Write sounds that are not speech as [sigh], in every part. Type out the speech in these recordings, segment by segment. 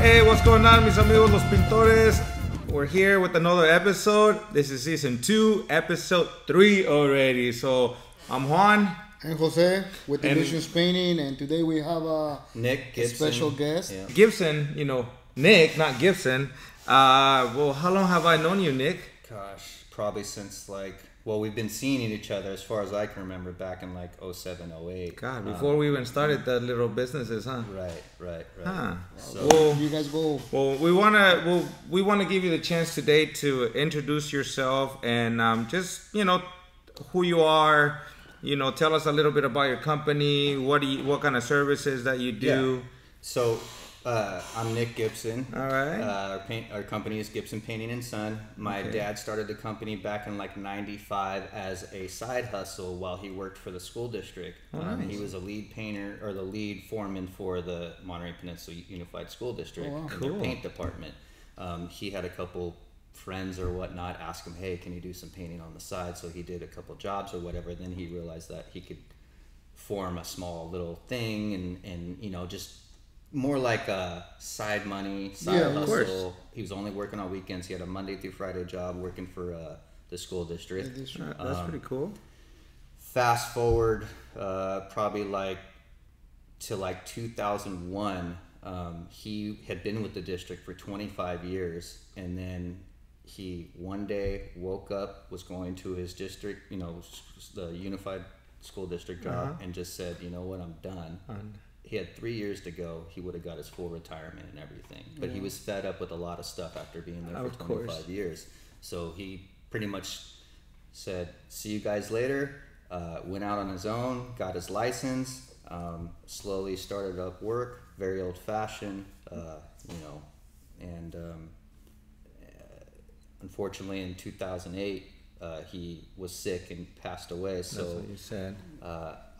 Hey, what's going on, mis amigos los pintores? We're here with another episode. This is season two, episode three already. So I'm Juan. And Jose with And- Illusions Painting, and today we have a Nick Gibson. special guest. Yeah. Gibson, you know, Nick, not Gibson. Uh, well, how long have I known you, Nick? Gosh, probably since like well, we've been seeing each other as far as I can remember back in like 07, 08. God, Uh, before we even started that little businesses, huh? right, right, right. Huh. So Well, You guys go. Well, we wanna well, we wanna give you the chance today to introduce yourself and um, just you know who you are. You know, tell us a little bit about your company. What do you, what kind of services that you do? Yeah. so uh, I'm Nick Gibson. All right. Uh, our, paint, our company is Gibson Painting and Son. My Okay. dad started the company back in like '95 as a side hustle while he worked for the school district. Oh, Um. He was a lead painter or the lead foreman for the Monterey Peninsula Unified School District Oh, wow. in Cool. paint department. Um, he had a couple friends or whatnot ask him, "Hey, can you do some painting on the side?" So he did a couple jobs or whatever. Then he realized that he could form a small little thing and and you know just more like a side money side Yeah, hustle. course. he was only working on weekends. He had a monday through friday job working for uh, the school district. That's Um, pretty cool. fast forward uh, probably like to like 2001 um, he had been with the district for 25 years. And then he one day woke up was going to his district you know the unified school district job and just said you know what? I'm done he had three years to go he would have got his full retirement and everything but he was fed up with a lot of stuff after being there for course. 25 years so he pretty much said, "See you guys later." Uh, went out on his own, got his license, um, slowly started up work, very old fashioned, uh, you know, and um, uh, unfortunately in 2008 uh, he was sick and passed away. That's So what you said.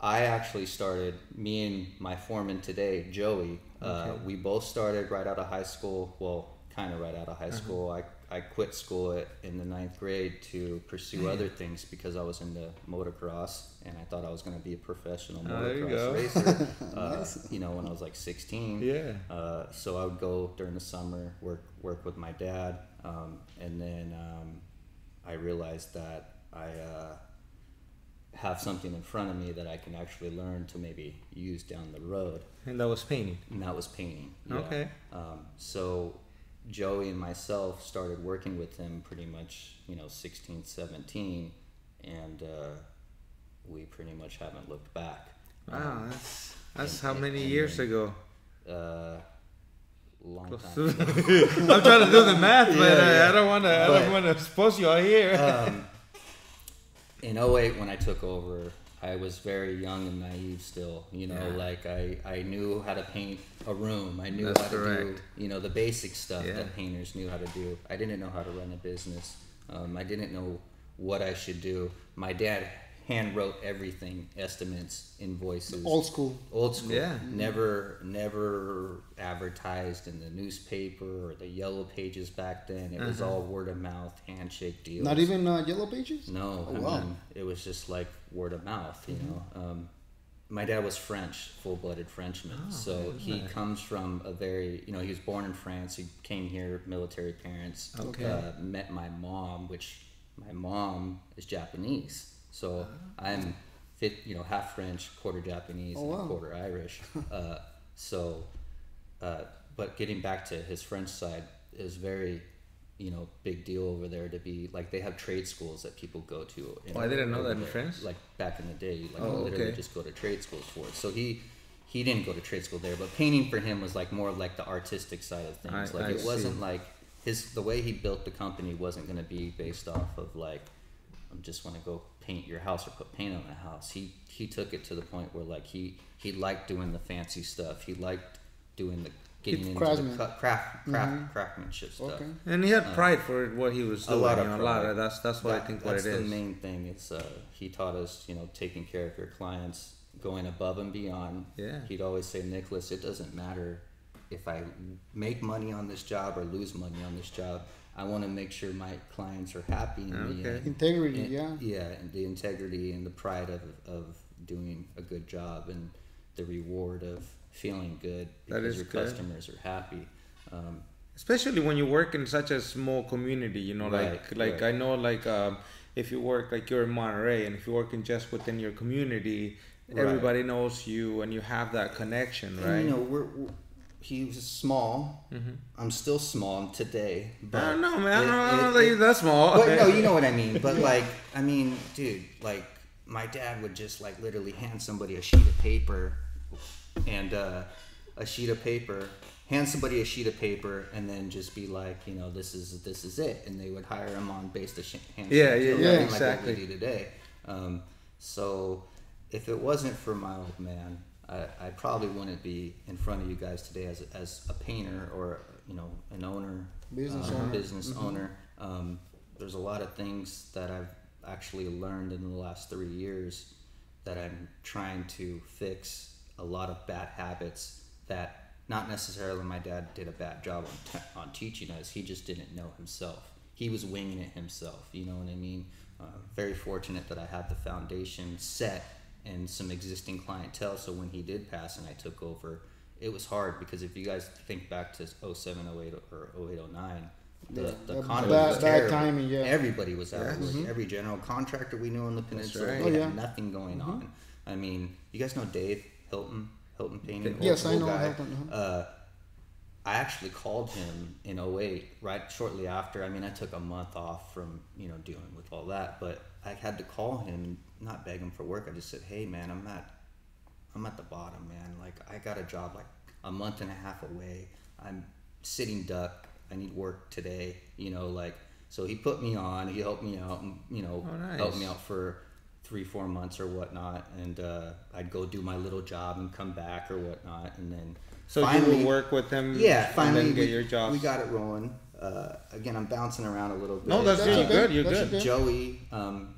Uh, I actually started, me and my foreman today, Joey, uh, we both started right out of high school. Well, kind of right out of high Uh-huh. school. I, I quit school at, in the ninth grade to pursue other things because I was into motocross and I thought I was going to be a professional motocross racer. [laughs] uh, you know, when I was like 16. Yeah. Uh, so I would go during the summer, work work with my dad, um, and then um, I realized that I uh, have something in front of me that I can actually learn to maybe use down the road, And that was painting. and that was painting. yeah. Okay. Um, so Joey and myself started working with him pretty much, you know, 16, 17, and uh, we pretty much haven't looked back. Wow, that's that's and- how and- many and years then- ago? Uh, long time. [laughs] I'm trying to do the math, [laughs] but Yeah, yeah. I don't want to. I don't want to expose you out here. um, [laughs] in 08 when I took over, I was very young and naive still. You know, Yeah. like I, I knew how to paint a room. I knew That's how to do, you know, the basic stuff Yeah. that painters knew how to do. I didn't know how to run a business. Um, I didn't know what I should do. My dad hand wrote everything, estimates, invoices. Old school. Old school. Yeah. Never, never advertised in the newspaper or the yellow pages back then. It was Uh-huh. all word of mouth, handshake deals. Not even uh, Yellow Pages? No, Oh, I wow. mean, it was just like word of mouth, you know. Um, my dad was French, full-blooded Frenchman, Oh, so he right. comes from a very, you know, he was born in France. He came here, military parents. Okay. Uh, met my mom, which my mom is Japanese, so Ah. I'm, fit, you know, half French, quarter Japanese, Oh, and wow. quarter Irish. [laughs] uh, so, uh, but getting back to his French side is very you know big deal over there to be like they have trade schools that people go to. in- Oh, I didn't know that in. France. Like back in the day, you, like Oh, literally okay. just go to trade schools for it. So he he didn't go to trade school there, but painting for him was like more like the artistic side of things. I- like I it wasn't like his the way he built the company wasn't going to be based off of like I just want to go paint your house or put paint on the house. He he took it to the point where like he he liked doing the fancy stuff. He liked doing the getting into Craftsman. the cu- craft craft craftsmanship stuff. Okay. And he had pride for what he was doing. A doing. lot of you know, a lot pride. of that's that's what I think what that's the main thing. It's uh, he taught us, you know, taking care of your clients, going above and beyond. Yeah. He'd always say, Nicholas, it doesn't matter if I make money on this job or lose money on this job. I want to make sure my clients are happy. In Okay. end. Integrity, And- yeah. Yeah, and the integrity and the pride of of doing a good job and the reward of feeling good because is your good. customers are happy. Um, especially when you work in such a small community you know like Right, like right. i know like um, if you work like you're in monterey and if you're working just within your community Right. everybody knows you and you have that connection And, right You know, we're, we're he was small. I'm still small today. But i don't know man i it- don't, I don't think it- he's that small But no, you know what I mean. But [laughs] like, I mean, dude, like my dad would just like literally hand somebody a sheet of paper, and uh, a sheet of paper, hand somebody a sheet of paper, and then just be like, you know, this is this is it, and they would hire him on based on sh- hand Yeah, yeah, yeah, nothing Like exactly. what we do today. Um, so if it wasn't for my old man, I, I probably wouldn't be in front of you guys today as a, as a painter or you know an owner, Business uh, owner. business owner. Um, there's a lot of things that I've actually learned in the last three years that I'm trying to fix. A lot of bad habits that not necessarily my dad did a bad job on, te- on teaching us. He just didn't know himself. He was winging it himself. You know what I mean? Uh, very fortunate that I had the foundation set and some existing clientele. So when he did pass and I took over, it was hard because if you guys think back to 07, 08, or 08, 09, the, Yeah, the bad- economy bad- was bad terrible. timing, yeah. Everybody was out of Yes. work. Every general contractor we knew on the peninsula, right. they Oh, had yeah. Mm-hmm. nothing going on. I mean, you guys know Dave Hilton, Hilton Painting. Yes, old I know guy. Hilton, uh-huh. Uh, I actually called him in 08, right shortly after. I mean, I took a month off from, you know, dealing with all that, but I had to call him, not beg him for work. I just said, "Hey, man, I'm at, I'm at the bottom, man. Like, I got a job like a month and a half away. I'm sitting duck. I need work today. You know, like." So he put me on. He helped me out, and you know, Oh, nice. helped me out for three, four months or whatnot. And uh, I'd go do my little job and come back or whatnot, and then so finally, you would work with him yeah, finally and then get we, your job we got it rolling. Uh, again, I'm bouncing around a little bit. no that's That's good you're good you're good. Joey, um,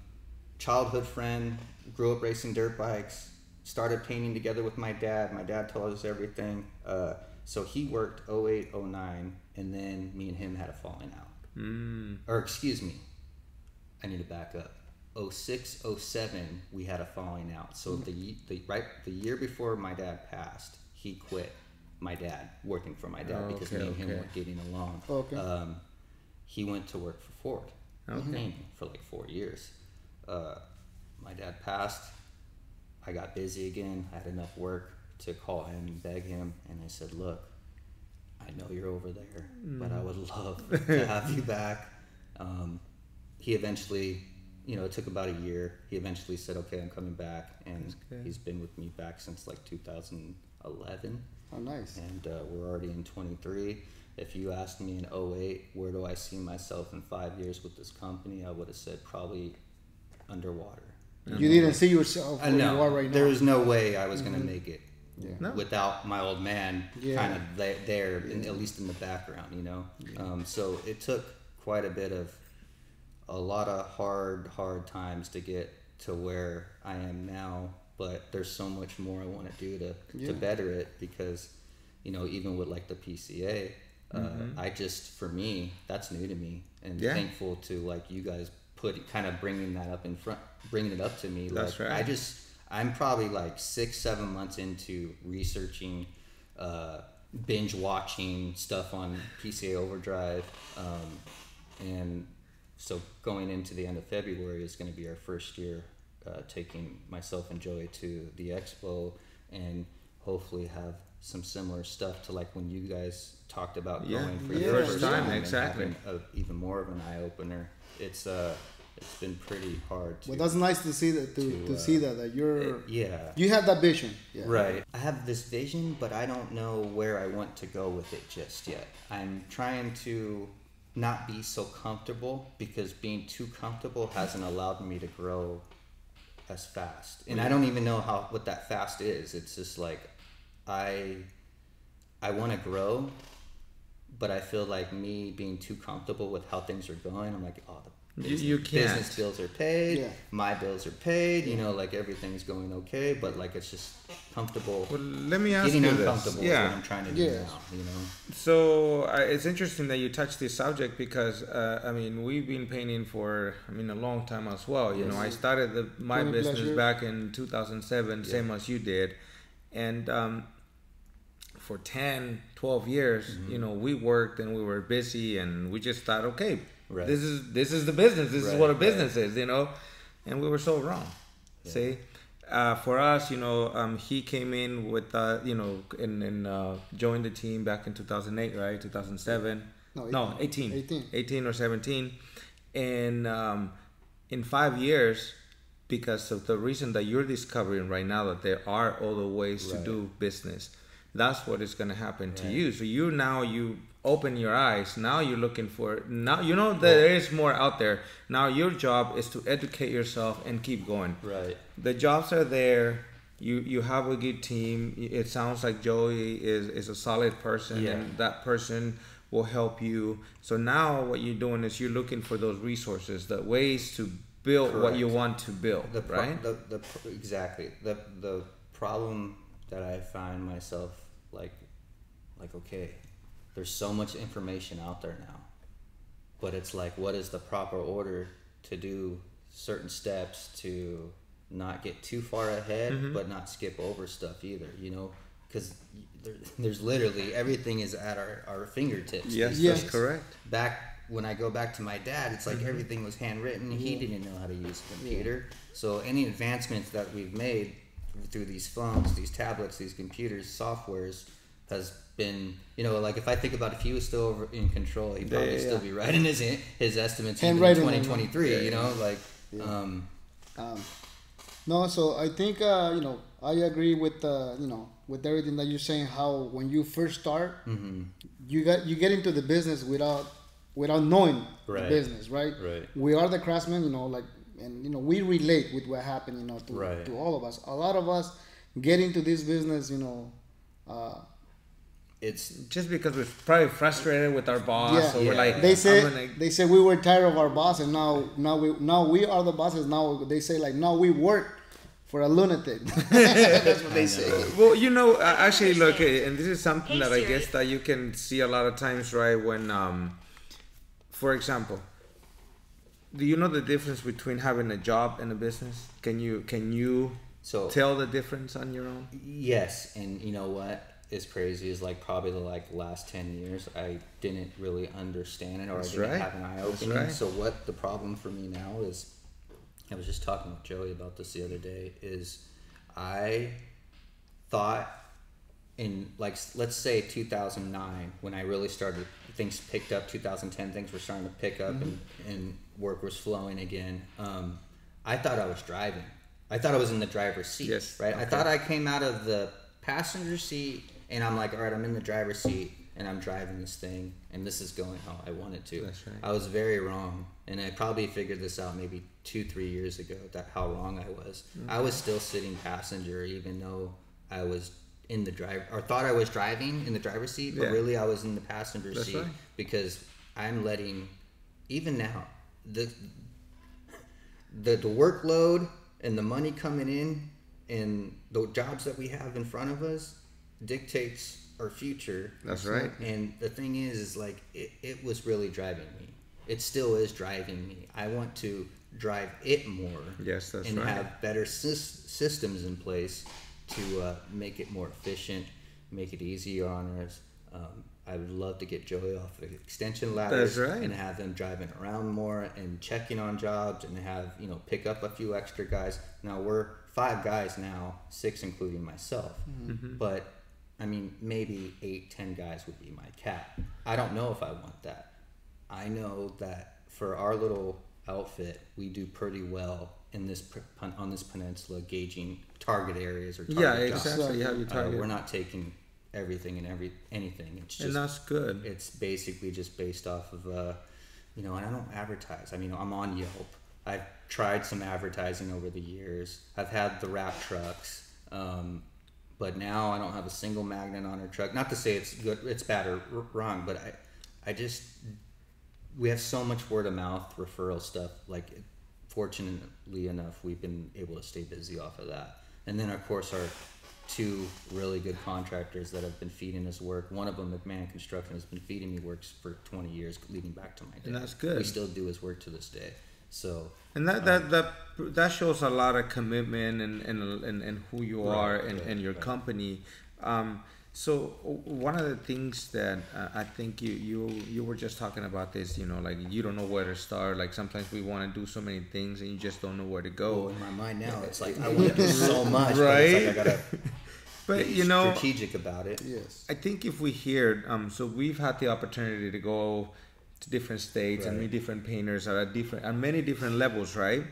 childhood friend, grew up racing dirt bikes, started painting together with my dad. My dad told us everything. Uh, so he worked 08, 09, and then me and him had a falling out. mm. Or excuse me, I need to back up. 06, 07, we had a falling out. So the, the right the year before my dad passed, he quit. My dad working for my dad Oh, because okay, me and him weren't getting along. Okay. Um, he went to work for Ford, Okay. for like four years. Uh, my dad passed. I got busy again. I had enough work to call him and beg him, and I said, "Look, I know you're over there, but I would love [laughs] to have you back." Um, he eventually, you know, it took about a year. He eventually said, "Okay, I'm coming back," and he's been with me back since like 2011 Oh, nice. and uh, we're already in 23. If you asked me in 08, where do I see myself in five years with this company, I would have said probably underwater. You didn't see yourself I where know you are right now. there was no way I was going to make it No. without my old man Yeah. kind of there, there in, at least in the background, you know. Um, so it took quite a bit of a lot of hard, hard times to get to where I am now. But there's so much more I want to do to Yeah. to better it because, you know, even with like the PCA, uh, I just for me that's new to me, and Yeah. thankful to like you guys put kind of bringing that up in front, bringing it up to me. That's like, right. I just I'm probably like six, seven months into researching, uh, binge watching stuff on PCA Overdrive, um, and so going into the end of February is going to be our first year uh, taking myself and Joey to the expo, and hopefully have some similar stuff to like when you guys talked about Yeah, going for the the first first time, time, exactly. a, even more of an eye opener. It's uh, it's been pretty hard to. Well, that's nice to see that to, to, to, uh, see that that you're yeah. you have that vision. Yeah. Right. I have this vision, but I don't know where I want to go with it just yet. I'm trying to not be so comfortable because being too comfortable hasn't allowed me to grow as fast. And I don't even know how what that fast is. It's just like I I want to grow, but I feel like me being too comfortable with how things are going. I'm like, oh, the You- business, you business can't. bills are paid, Yeah. my bills are paid. You know, like everything's going okay, but like it's just comfortable. Well, let me ask Getting you this. uncomfortable is what Yeah. I'm trying to do Yeah. now. You know. So uh, it's interesting that you touched this subject because uh, I mean we've been painting for I mean a long time as well. You know, I started the, my 20 business years. back in 2007, same as you did, and um, for 10, 12 years, Mm-hmm. you know, we worked and we were busy and we just thought, okay, Right. this is this is the business. This is what a right. business is, you know, and we were so wrong. See. Uh, for us, you know, um, he came in with, uh, you know, and, and uh, joined the team back in 2008, right? 2007. No, No, 18. 18. 18 or 17. And um, in five years, because of the reason that you're discovering right now that there are other ways to do business, that's what is going to happen to you. So you now you open your eyes. Now you're looking for now you know that there is more out there. Now your job is to educate yourself and keep going Right. the jobs are there. You you have a good team. It sounds like Joey is, is a solid person, Yeah. and that person will help you. So now what you're doing is you're looking for those resources, the ways to build what you want to build, the pro- right? the, the exactly the the problem that I find myself like like okay there's so much information out there now but it's like what is the proper order to do certain steps to not get too far ahead Mm-hmm. but not skip over stuff either you know because there, there's literally everything is at our, our fingertips yes, Yes. that's correct. back when I go back to my dad, it's like everything was handwritten. He didn't know how to use a computer. So any advancements that we've made through these phones, these tablets, these computers, softwares has been, you know, like if I think about if he was still over in control, he'd probably Yeah, yeah, still be writing his his estimates in Handwriting them, 2023. You know, like um, Um, no, so I think uh, you know I agree with uh, you know with everything that you're saying. How when you first start, Mm-hmm. you got you get into the business without without knowing Right. the business, right? Right. We are the craftsmen, you know, like and you know we relate with what happened, you know, to Right. to all of us. A lot of us get into this business, you know. Uh, it's Just because we're probably frustrated with our boss, yeah, or we're like, they say gonna- they say we were tired of our boss, and now now we now we are the bosses. Now they say like now we work for a lunatic. [laughs] That's what they say. Well, you know, uh, actually, look, and this is something Hey, that I guess that you can see a lot of times, right? When, um, for example, do you know the difference between having a job and a business? Can you can you so tell the difference on your own? Yes, and you know what is crazy is like probably the like last ten years I didn't really understand it or That's I didn't right. have an eye opening. right. So what the problem for me now is I was just talking with Joey about this the other day is I thought in like let's say 2009 when I really started things picked up 2010 things were starting to pick up and, and work was flowing again um, I thought I was driving I thought I was in the driver's seat Yes, right I thought I came out of the passenger seat and I'm like all right I'm in the driver's seat and I'm driving this thing and this is going how I want it to That's right. I was very wrong and I probably figured this out maybe two three years ago that how wrong I was I was still sitting passenger even though I was in the drive or thought I was driving in the driver's seat but Yeah. really I was in the passenger That's seat right. because I'm letting even now the the the workload and the money coming in and the jobs that we have in front of us dictates our future That's right. and the thing is, is like it, it was really driving me. It still is driving me. I want to drive it more. Yes, that's and right. have better sys- systems in place to uh, make it more efficient, make it easier on us. Um, I would love to get Joey off the extension ladder That's right. and have him driving around more and checking on jobs and have you know pick up a few extra guys. Now we're five guys now, six including myself, Mm-hmm. but I mean, maybe eight, ten guys would be my cap. I don't know if I want that. I know that for our little outfit, we do pretty well in this on this peninsula, gauging target areas or target Yeah, jobs. exactly. You have your Uh, we're not taking everything and every anything. It's just and that's good. it's basically just based off of uh, you know and i don't advertise i mean i'm on yelp i've tried some advertising over the years i've had the wrap trucks um, but now i don't have a single magnet on our truck. Not to say it's good it's bad or wrong but i i just we have so much word of mouth referral stuff. Like fortunately enough we've been able to stay busy off of that. And then of course our two really good contractors that have been feeding us work. One of them mcmahon construction has been feeding me works for 20 years leading back to my dad And that's good. we still do his work to this day. So And that that that that shows a lot of commitment and and and, and who you are and, and your company. Um, so one of the things that uh, I think you you you were just talking about this, you know, like you don't know where to start. Like sometimes we want to do so many things and you just don't know where to go. in my mind now it's like i [laughs] want to do so much but Right? it's like i gotta [laughs] But be you know, strategic about it Yes. I think if we hear, um, so we've had the opportunity to go to different states and Right. meet different painters are at different, at many different levels, right?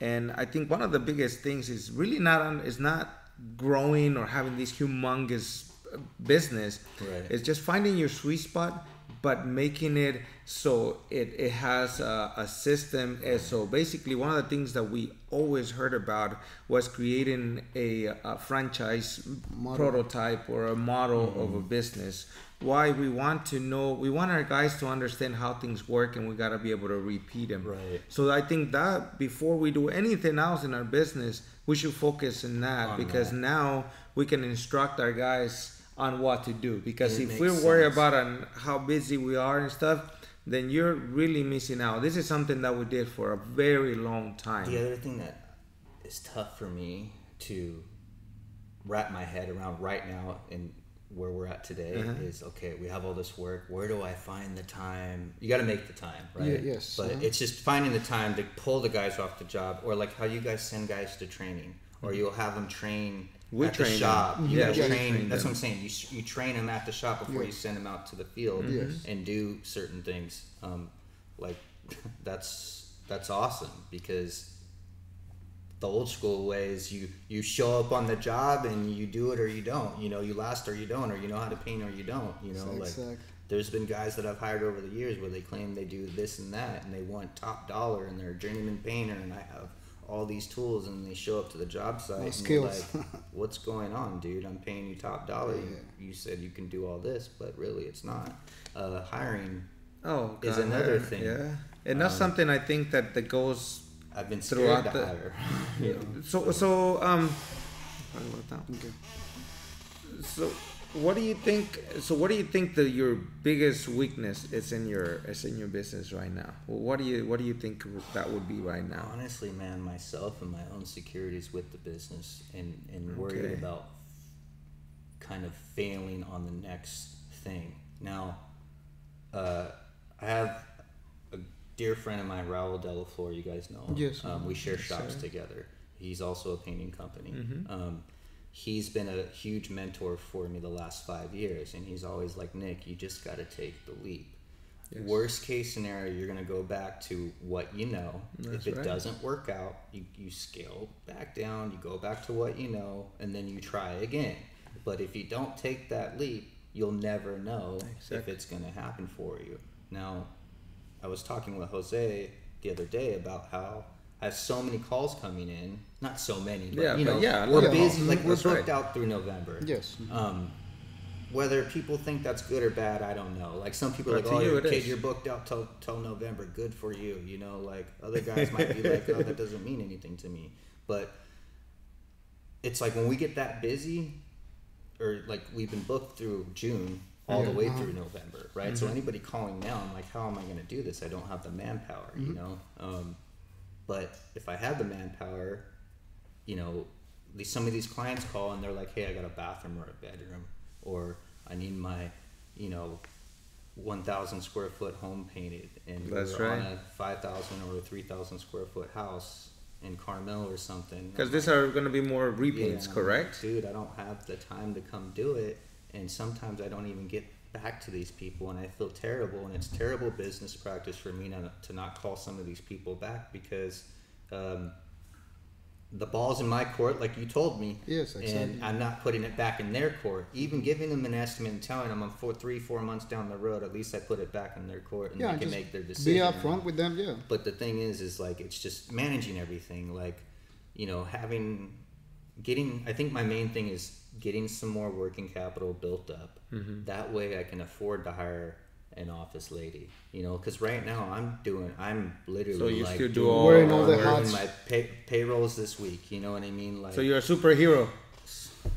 And I think one of the biggest things is really not on, is not growing or having this humongous uh, business. Right. It's just finding your sweet spot, but making it so it, it has a, a system. And so basically, one of the things that we always heard about was creating a, a franchise prototype or a model of a business. Why we want to know, we want our guys to understand how things work, and we got to be able to repeat them. Right. So I think that before we do anything else in our business, we should focus on that On because that. now we can instruct our guys on what to do. Because It if we're worried sense. about how busy we are and stuff, then you're really missing out. This is something that we did for a very long time. The other thing that is tough for me to wrap my head around right now and where we're at today Uh-huh. is okay, we have all this work. Where do I find the time? You got to make the time, right? Yeah, yes, But uh-huh. it's just finding the time to pull the guys off the job, or like how you guys send guys to training, or you'll have them train We at train the them. shop. You Yeah, train. train that's them. what I'm saying. You you train them at the shop before you send them out to the field Yes. and do certain things. Um, like [laughs] that's that's awesome because the old school way is you you show up on the job and you do it or you don't you know you last or you don't or you know how to paint or you don't you know like Exact. there's been guys that i've hired over the years where they claim they do this and that and they want top dollar and they're a journeyman painter and i have all these tools and they show up to the job site and you're skills. like [laughs] what's going on dude i'm paying you top dollar you, you said you can do all this but really it's not uh, hiring Oh, Is another yeah, thing. Yeah, and that's Um, something I think that that goes. I've been Throughout scared to the- hire [laughs] you know? So so um. Okay. So, what do you think? So, what do you think that your biggest weakness is in your is in your business right now? What do you What do you think that would be right now? Honestly, man, myself and my own securities with the business and, and worried Okay. about kind of failing on the next thing. Now, uh, I have a dear friend of mine, Raul Delaflor, you guys know him. Yes. Um, we share shops together. He's also a painting company. Mm-hmm. Um, he's been a huge mentor for me the last five years, and he's always like, Nick, you just got to take the leap. Worst case scenario, you're going to go back to what you know. That's if it right. doesn't work out, you, you scale back down, you go back to what you know, and then you try again. But if you don't take that leap, you'll never know if it's going to happen for you. Now, I was talking with Jose the other day about how I have so many calls coming in. Not so many, but Yeah, you but know, yeah, we're lot busy. Like we're That's booked right. out through November. Yes. Um, whether people think that's good or bad, I don't know. Like some people are like, "Oh, you kid, is. you're booked out till till November. Good for you." You know, like other guys might be like, "Oh, that doesn't mean anything to me." But it's like when we get that busy, or like we've been booked through June all the way through November, right? So anybody calling now, I'm like, how am I going to do this? I don't have the manpower, you know. Um, but if I had the manpower, you know, these, some of these clients call and they're like, hey, I got a bathroom or a bedroom, or I need my, you know, 1,000 square foot home painted, and That's we're on a 5,000 or a 3,000 square foot house in Carmel or something. Because these are going to be more repaints, yeah, I'm like, correct? Dude, I don't have the time to come do it, and sometimes I don't even get back to these people, and I feel terrible, and it's terrible business practice for me not, to not call some of these people back because um, the ball's in my court, like you told me. Yes, exactly. And I'm not putting it back in their court. Even giving them an estimate and telling them I'm four, three, four months down the road, at least I put it back in their court and Yeah, they can make their decision be upfront with them. Yeah. But the thing is, is like it's just managing everything. Like, you know, having, getting. I think my main thing is getting some more working capital built up. Mm-hmm. That way, I can afford to hire an office lady. You know, because right now I'm doing, I'm literally So you like still do doing- all- Wearing all the working hats. my pay, payrolls this week. You know what I mean? Like, So you're a superhero. [laughs]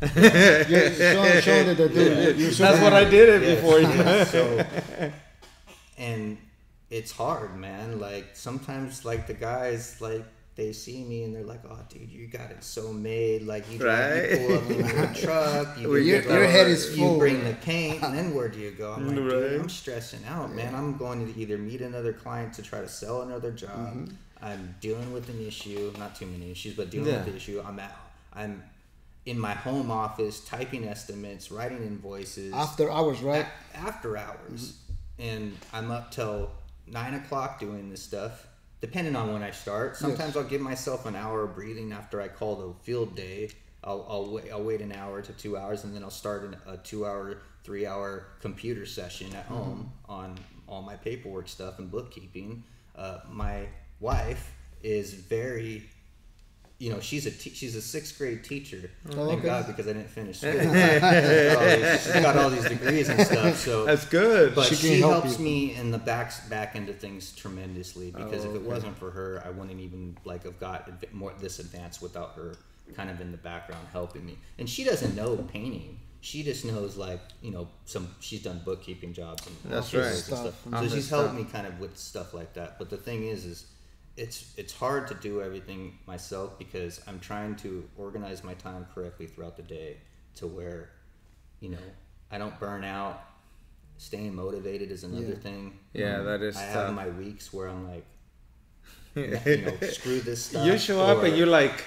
Yeah, show, show that they're doing it. You're That's what I did it Yes, before. yes, so, [laughs] and it's hard, man. Like sometimes, like the guys, like they see me and they're like, "Oh, dude, you got it so made. Like you, Right. you pull up in your [laughs] truck, you, Well, bring your- your head is full. You bring the paint, and then where do you go? I'm like, Right. dude, I'm stressing out, man. I'm going to either meet another client to try to sell another job. Mm-hmm. I'm dealing with an issue, not too many issues, but dealing Yeah. with the issue. I'm at, I'm in my home office typing estimates, writing invoices After hours, right? a- after hours, and I'm up till nine o'clock doing this stuff. Depending on when I start, sometimes I'll give myself an hour of breathing after I call the field day. I'll I'll wait, I'll wait an hour to two hours, and then I'll start an, a two-hour, three-hour computer session at home on all my paperwork stuff and bookkeeping. Uh, my wife is very you know, she's a te- she's a sixth grade teacher. Oh, Thank okay. God, because I didn't finish [laughs] school. she's, got these, she's got all these degrees and stuff. [laughs] So, That's good. but She she, can help helps you. me in the back back end of things tremendously. Because Oh, if it okay. wasn't for her, I wouldn't even like have got adv- more this advanced without her kind of in the background helping me. And she doesn't know painting. She just knows like you know some. She's done bookkeeping jobs and That's right. and Stuff. stuff. Office So she's stuff. helped me kind of with stuff like that. But the thing is, is it's it's hard to do everything myself because I'm trying to organize my time correctly throughout the day to where, you know, I don't burn out. Staying motivated is another Yeah. thing. Yeah, um, that is I tough. have my weeks where I'm like, [laughs] you know, screw this stuff. you show up and you're like,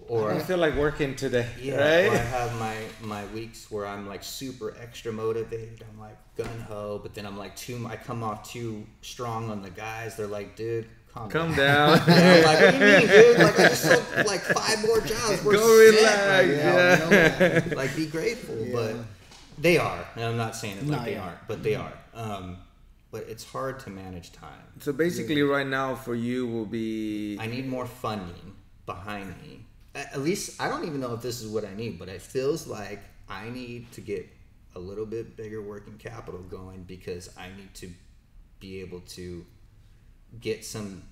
oh, or I feel like working today, yeah, or I have my my weeks where I'm like super extra motivated. I'm like gun ho, but then I'm like too. I come off too strong on the guys. They're like, dude, calm, Come down. down. [laughs] And like, what do you mean, dude? Like I just sold like five more jobs. We're Go relax, right yeah. you know? Like be grateful, but they are. And I'm not saying it like No, they yeah. aren't, but they are. Um, but it's hard to manage time. So basically, right now for you will be I need more funding behind me. At at least I don't even know if this is what I need, but it feels like I need to get a little bit bigger working capital going because I need to be able to get some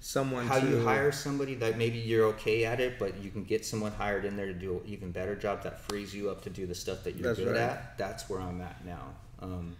someone how to you hire somebody that maybe you're okay at it, but you can get someone hired in there to do an even better job that frees you up to do the stuff that you're good right. at. That's where I'm at now. Um,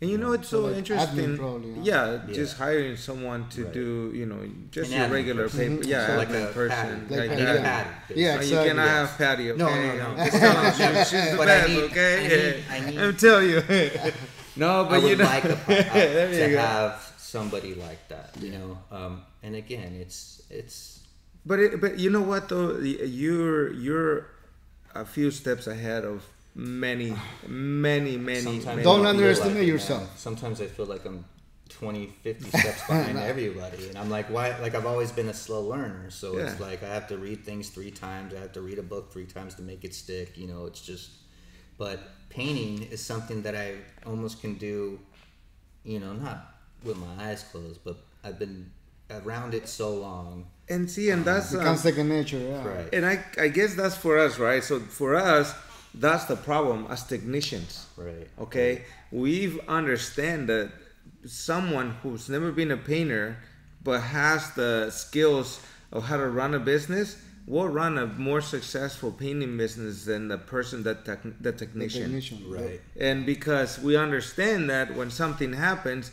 And you know it's so So, like, interesting. probably, huh? yeah, Yeah. just hiring someone to Right. do you know just An your regular person. paper. Mhm. Yeah, So like a person. Patty. Like Like Patty, that. yeah. Patty, Yeah, So you cannot yes. have Patty. Okay? No, no, no. I'm telling you, she's, she's the But I best. need- okay, I need- I [laughs] need- I'm telling you. [laughs] no, but I would you know, like a, [laughs] there to you go. have somebody like that, you know. Um, and again, it's it's But it, but you know what though, you're you're a few steps ahead of many, many, many. sometimes many Don't underestimate like it, man. yourself. Sometimes I feel like I'm 20, 50 steps [laughs] behind everybody, and I'm like, why? Like I've always been a slow learner, so it's like I have to read things three times. I have to read a book three times to make it stick. You know, it's just. But painting is something that I almost can do. You know, not with my eyes closed, but I've been around it so long. And see, and that's um, Becomes second nature. Yeah. Right. and I I guess that's for us, right? So for us, that's the problem as technicians. Right. Okay, we've understand that someone who's never been a painter but has the skills of how to run a business will run a more successful painting business than the person that tech, the The technician. technician. Right. And because we understand that when something happens,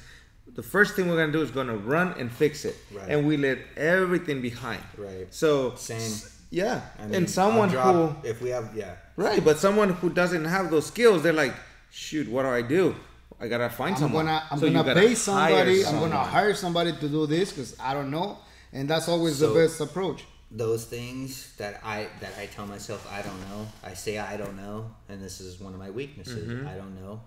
the first thing we're gonna do is gonna run and fix it, Right. and we let everything behind. Right. So Same. yeah, I mean, and someone drop- who if we have yeah right, but someone who doesn't have those skills, they're like, shoot, what do I do? I gotta find I'm someone. gonna I'm So gonna gotta pay hire somebody. I'm someone. gonna hire somebody to do this because I don't know, and that's always So- the best approach. those things that I that I tell myself I don't know. I say I don't know, and this is one of my weaknesses. Mm-hmm. I don't know.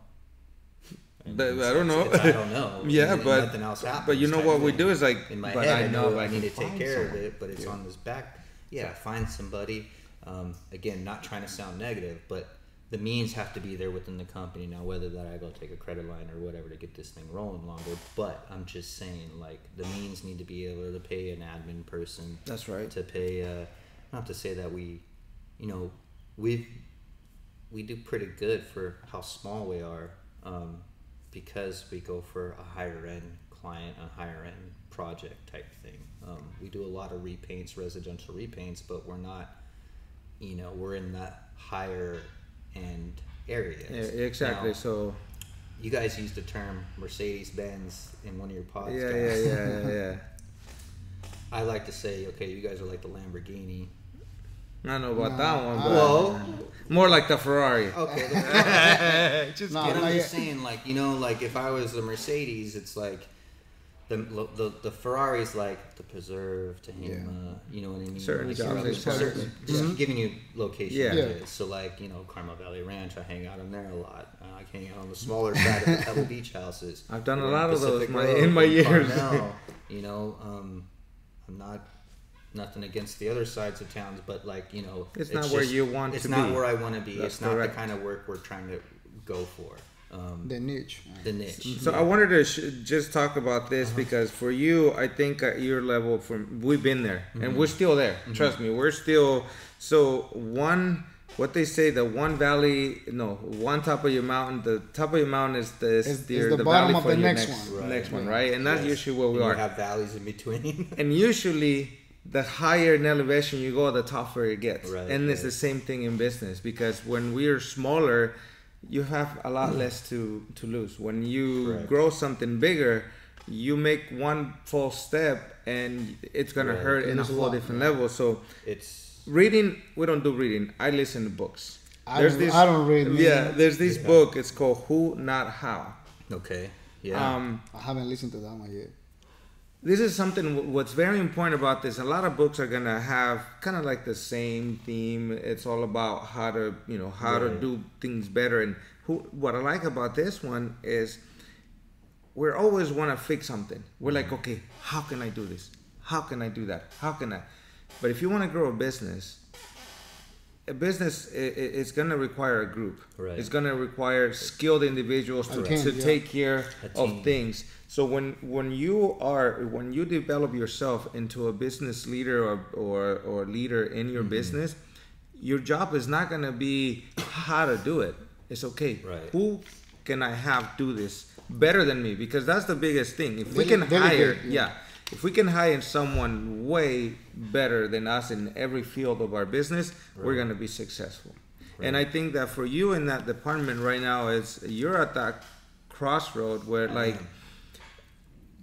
But I don't know. I don't know. Yeah, and but- nothing else happens. but you know what we do is like, in my but head I I know know I need to take care of it, but it's on this back yeah, find somebody. Um, again, not trying to sound negative, but the means have to be there within the company now. Whether that I go take a credit line or whatever to get this thing rolling longer, but I'm just saying, like the means need to be able to pay an admin person. That's right. To pay, uh, not to say that we, you know, we we do pretty good for how small we are, um, because we go for a higher end client, a higher end project type thing. Um, we do a lot of repaints, residential repaints, but we're not, you know, we're in that higher end area. Yeah, exactly. Now, so you guys used the term Mercedes Benz in one of your podcasts. yeah, yeah, yeah, [laughs] yeah, I like to say, okay, you guys are like the Lamborghini. Yeah. I don't know about that one, but Well, more like the Ferrari. okay. [laughs] Just No, kidding. I'm just saying, like you know, like if I was a Mercedes, it's like the the, the Ferrari's like the preserve to him. You know what I mean? Certain like, jobs, you're it's certain- certain. Just giving you location. Yeah. Yeah. So like you know, Carmel Valley Ranch, I hang out in there a lot. Uh, I hang out on the smaller side of the Pebble [laughs] Beach houses. I've done a We're lot of those Pacific my- in my years. Carmel, [laughs] you know, um, I'm not. Nothing against the other sides of towns, but like you know, It's not where you want It's to not be. where I want to be. That's it's not correct. the kind of work we're trying to go for. Um, The niche. the niche. So I wanted to sh- just talk about this Uh-huh. because for you, I think at your level, from we've been there Mm-hmm. and we're still there. Trust me, we're still. So one, what they say, the one valley, no, one top of your mountain. The top of your mountain is the is, Is- is the the, bottom valley of for the next next one. next Right. one, right? And that's Yes. usually where we And are. Have valleys in between. and usually the higher in elevation you go the tougher it gets. Right, and it's the same thing in business because when we're smaller you have a lot less to to lose. When you Correct. grow something bigger you make one false step and it's gonna Right. hurt in a whole lot, different level. So it's reading we don't do reading. I listen to books. I don't- I don't read, yeah there's this book. It's called who not how. Okay. Yeah. um I haven't listened to that one yet. This is something what's very important about this a lot of books are gonna have kind of like the same theme. It's all about how to you know how to do things better. And who what i like about this one is we're always want to fix something. We're like Mm-hmm. okay how can i do this? How can i do that? How can i? But if you want to grow a business a business it's going to require a group. Right. it's going to require skilled individuals to, to yeah. take care of things so when when you are when you develop yourself into a business leader or or, or leader in Mm-hmm. your business your job is not going to be how to do it. It's okay. Right. who can i have do this better than me? Because that's the biggest thing. If we can hire yeah. yeah. If we can hire someone way better than us in every field of our business we're going to be successful. And i think that for you in that department right now is you're at that crossroad where like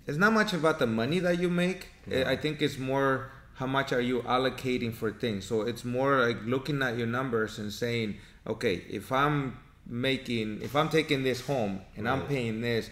it's not much about the money that you make. I- I think it's more how much are you allocating for things. So it's more like looking at your numbers and saying, okay, if I'm making, if I'm taking this home and I'm paying this,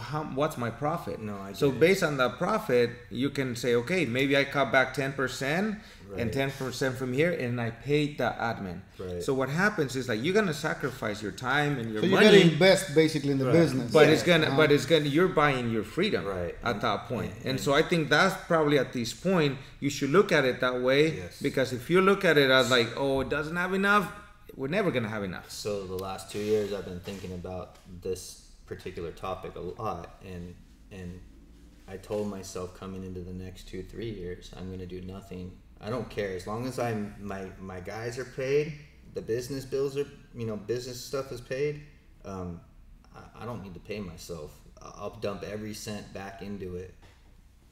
how, what's my profit? No, I so get it. based on that profit, you can say, okay, maybe I cut back ten percent and ten percent from here, and I paid the admin. Right. So what happens is like you're gonna sacrifice your time and your money. So you money. gotta invest basically in the Right. business. But Yeah. it's gonna, Uh-huh. but it's gonna, you're buying your freedom Right. at that point. And- And so I think that's probably at this point you should look at it that way Yes. because if you look at it as like, oh, it doesn't have enough, we're never gonna have enough. So the last two years, I've been thinking about this particular topic a lot, and and I told myself coming into the next two three years, I'm gonna do nothing. I don't care as long as I'm my my guys are paid, the business bills are you know business stuff is paid. Um, I, I don't need to pay myself. I'll dump every cent back into it.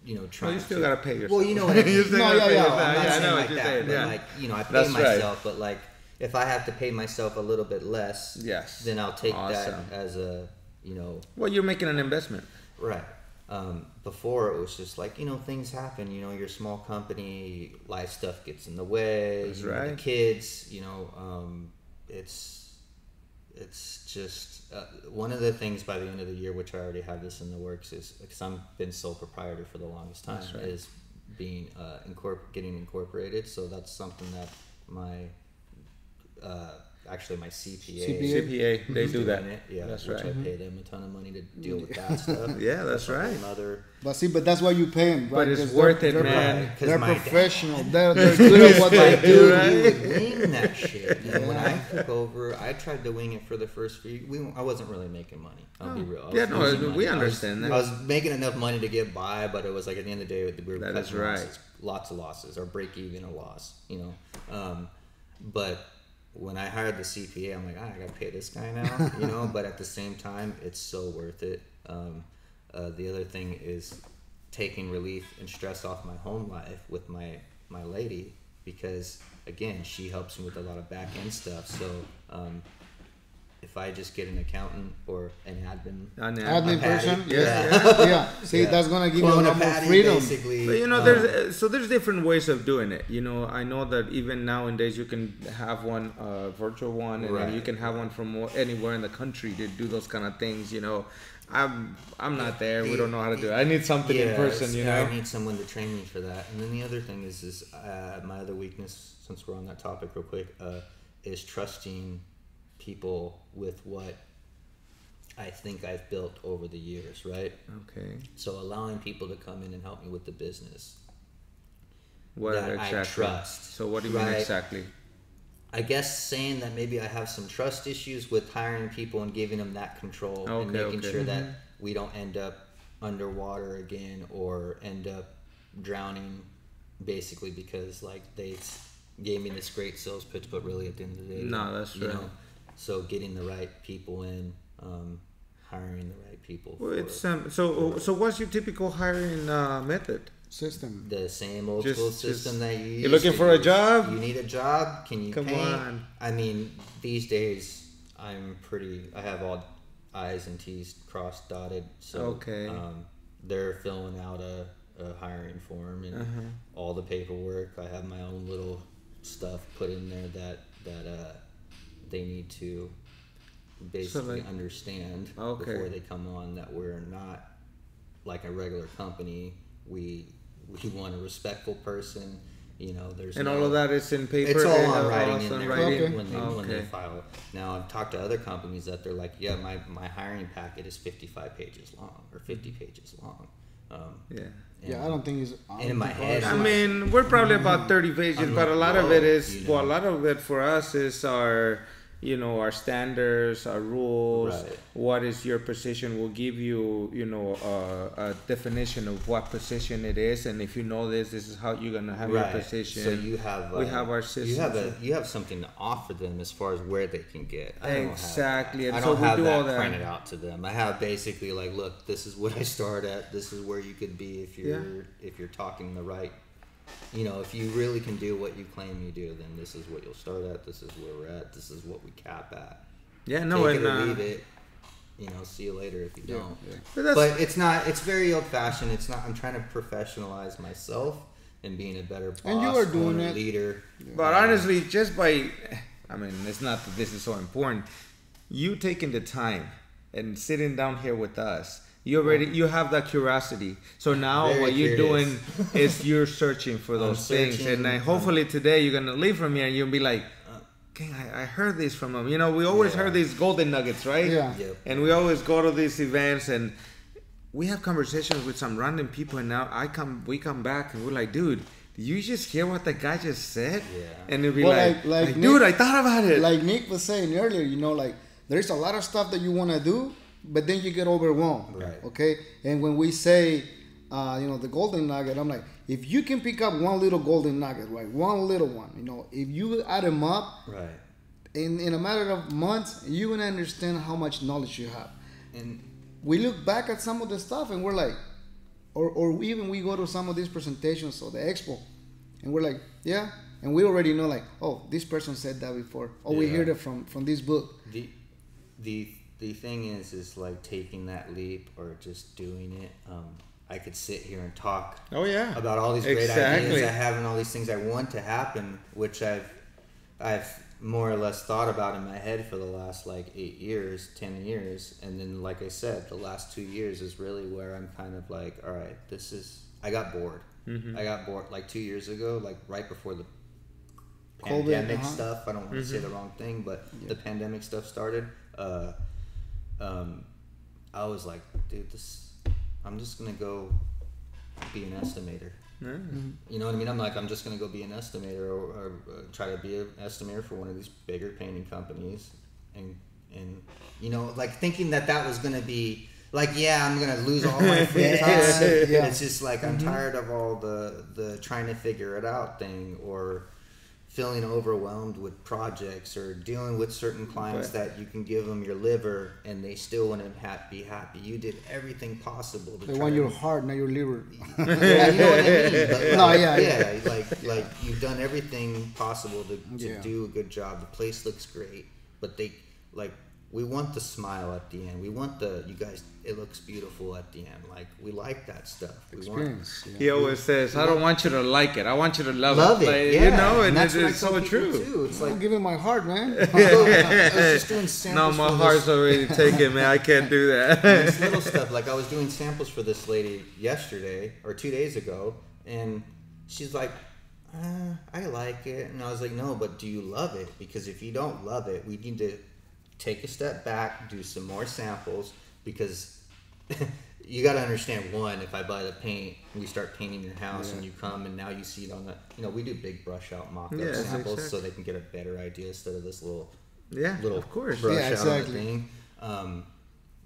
You know, trying. you still to- gotta pay yourself. Well, you know [laughs] what I mean. You still No, gotta yeah, pay yeah. I'm not Yeah, I saying know like that, saying. but Yeah. like you know, I pay That's right. myself, but like if I have to pay myself a little bit less, Yes. then I'll take Awesome. that as a you know Well, you're making an investment. right. Um, before it was just like you know things happen. You know, you're small company, life stuff gets in the way. That's you know, right. The kids, you know, um, it's it's just uh, one of the things by the end of the year, which I already have this in the works, is because I've been sole proprietor for the longest time, right. is being uh, incorpor- getting incorporated. So that's something that my uh, actually my CPA. CPA. CPA, they do that. it, Yeah, that's which right. I pay them a ton of money to deal with that stuff. [laughs] Yeah, that's a right. Nother But see, but that's why you pay them, right? But it's worth they're, it, they're, man. 'Cause They're my dad- professional. [laughs] They're, they're good at what they do. Right. we wing that shit. And when I took over, I tried to wing it for the first few. We, I wasn't really making money. I'll be real. I Oh. Yeah, no, losing we money. I was- understand that. I was making enough money to get by, but it was like at the end of the day, we were That cutting is right. losses, lots of losses, or break even a loss. You know, um, but when I hired the CPA, I'm like, ah, I gotta pay this guy now. you know, but at the same time, it's so worth it. Um, uh, the other thing is taking relief and stress off my home life with my my lady because again she helps me with a lot of back end stuff so um, if i just get an accountant or an admin On the- Admin A patty. person, Yeah. yeah, [laughs] yeah. See, Yeah. that's gonna give you a lot more freedom. basically But you know, um, there's uh, so there's different ways of doing it. You know, I know that even nowadays you can have one uh, virtual one, and then Right. you can have one from anywhere in the country to do those kind of things. You know, I'm I'm not there. We don't know how to do it. I need something in person. You know. I need someone to train me for that. And then the other thing is, is uh, my other weakness, since we're on that topic, real quick, uh, is trusting people with what I think I've built over the years, right? Okay. So allowing people to come in and help me with the business. What That I trust, So what do you mean exactly? I guess saying that maybe I have some trust issues with hiring people and giving them that control and making okay. sure that mm-hmm. we don't end up underwater again or end up drowning basically because like they gave me this great sales pitch but really at the end of the day No, that's right. know so getting the right people in um, hiring the right people Well, it's um. So so what's your typical hiring uh, method? System. the same old Just- school just- system that you you're looking to for a job? You need a job. Can you Come paint? on. I mean, these days I'm pretty. I have all I's and T's crossed, dotted. So Okay. um, they're filling out a, a hiring form and Uh-huh. all the paperwork. I have my own little stuff put in there that that uh, they need to basically like- understand Okay. before they come on that we're not like a regular company. We we [laughs] want a respectful person. You know, there's And no, all of that is in paper. It's all on uh, writing also in in there writing? Okay. when they when they file. Now I've talked to other companies that they're like, yeah, my my hiring packet is 55 pages long or 50 pages long. Um, Yeah. Yeah, I don't think it's. I And in my head, I mean, we're probably about 30 pages, I'm but a like, lot of it is, you well, a lot of it for us is our, you know, our standards, our rules. Right. What is your position? Will give you, you know, uh, a definition of what position it is, and if you know this, this is how you're gonna have your position. So you have we uh, have our system You have a you have something to offer them as far as where they can get. I don't Exactly, Have and. I don't we have do that all that. printed out to them. I have basically like, look, this is what I start at. This is where you could be if you're if you're talking the right. You know, if you really can do what you claim you do, then this is what you'll start at. This is where we're at. This is what we cap at. yeah, no, Take and it or uh, leave it. You know, see you later if you don't. but But it's not. It's very old fashioned. It's not. I'm trying to professionalize myself and being a better boss, And you are doing it. leader. But honestly, just by, I mean, it's not that this is so important. You taking the time and sitting down here with us, you already you have that curiosity. So now Very what you're curious. doing is [laughs] you're searching for those things, and uh, hopefully today you're gonna leave from here and you'll be like. "Dang, I, I heard this from them. You know, we always Yeah. heard these golden nuggets, right? Yeah. Yep. And we always go to these events and we have conversations with some random people and now I come we come back and we're like, dude, did you just hear what the guy just said? Yeah. And it'll be Well, like, like- like like, Nick- dude, I thought about it. like Nick was saying earlier, you know, like there's a lot of stuff that you want to do, but then you get overwhelmed. Right. Okay. And when we say, uh, you know, the golden nugget, I'm like, if you can pick up one little golden nugget, right, one little one, you know, if you add them up Right. in in a matter of months, you're gonna understand how much knowledge you have. And we look back at some of the stuff and we're like, or, or even we go to some of these presentations or the expo and we're like, yeah. And we already know like, oh, this person said that before. Oh, we heard it from, from this book. the the the thing is, is like taking that leap or just doing it. Um, I could sit here and talk oh yeah. about all these great Exactly. ideas I have and all these things I want to happen, which I've I've more or less thought about in my head for the last like eight years, ten years, and then like I said, the last two years is really where I'm kind of like, all right, this is. I got bored. Mm-hmm. I got bored like two years ago, like right before the COVID, pandemic uh-huh. stuff. I don't want to say the wrong thing, but the pandemic stuff started. Uh, um, I was like, dude, this. I'm just gonna go be an estimator. You know what I mean? I'm like, I'm just gonna go be an estimator or, or uh, try to be an estimator for one of these bigger painting companies, and and you know, like thinking that that was gonna be like, yeah, I'm gonna lose all my free [laughs] time. Yeah. It's just like I'm tired of all the the trying to figure it out thing or feeling overwhelmed with projects or dealing with certain clients Right. that you can give them your liver and they still wouldn't be happy. You did everything possible to They try want your heart, not your liver. [laughs] yeah, you know what I mean? But [laughs] like, No, yeah, yeah, yeah. like like you've done everything possible to, to Yeah. do a good job. The place looks great, but they like we want the smile at the end. We want the you guys. It looks beautiful at the end. Like we like that stuff. We Experience. yeah. He always says, "I don't want you to like it. I want you to love, want love it. Like, yeah, You know, and, that's it's, what I it's tell so true. Too. It's I'm like giving my heart, man. [laughs] [laughs] I just doing [laughs] samples. No, my for this- heart's already taken, man. I can't do that. it's little stuff. Like I was doing samples for this lady yesterday or two days ago, and she's like, uh, "I like it," and I was like, "No, but do you love it? Because if you don't love it, we need to take a step back, do some more samples, because." [laughs] You got to understand one. If I buy the paint, we start painting your house, and you come, and now you see it on the. You know, we do big brush out mock up Yes, samples, exactly. so they can get a better idea instead of this little yeah, little of course. brush Yeah, out on the thing. Um,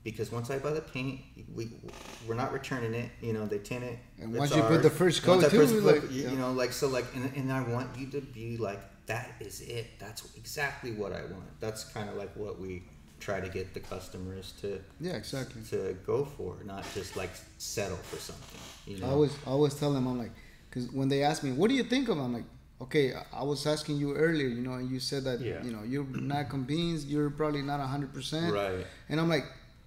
because once I buy the paint, we we're not returning it. You know, they tint it. And it's once you put the first coat I too, first like, you, yeah. you know, like so, like, and, and I want you to be like, that is it. That's exactly what I want. That's kind of like what we try to get the customers to Yeah, exactly. to go for, not just like settle for something. You know, I always, I always tell them, I'm like, because when they ask me, what do you think of? it?" I'm like, okay, I- was asking you earlier, you know, and you said that, Yeah. you know, you're not convinced, you're probably not 100%. right. And I'm like,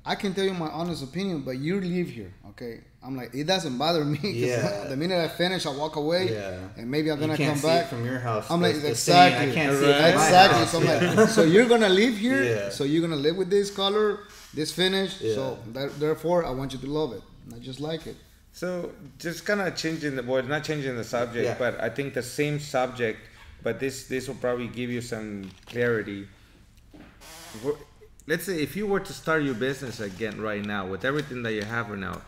I can tell you my honest opinion, but you live here, okay? I'm like, it doesn't bother me. Yeah. [laughs] The minute I finish, I walk away, Yeah. and maybe I'm gonna can't come see back. it from your house. I'm like, the saying, exactly. I can't see it exactly. house. So I'm Yeah. like, [laughs] so you're gonna live here, Yeah. so you're gonna live with this color, this finish. So Yeah. that, therefore, I want you to love it, not just like it. So just kind of changing the well, not changing the subject, Yeah. but I think the same subject, but this this will probably give you some clarity. Let's say if you were to start your business again right now with everything that you have right now,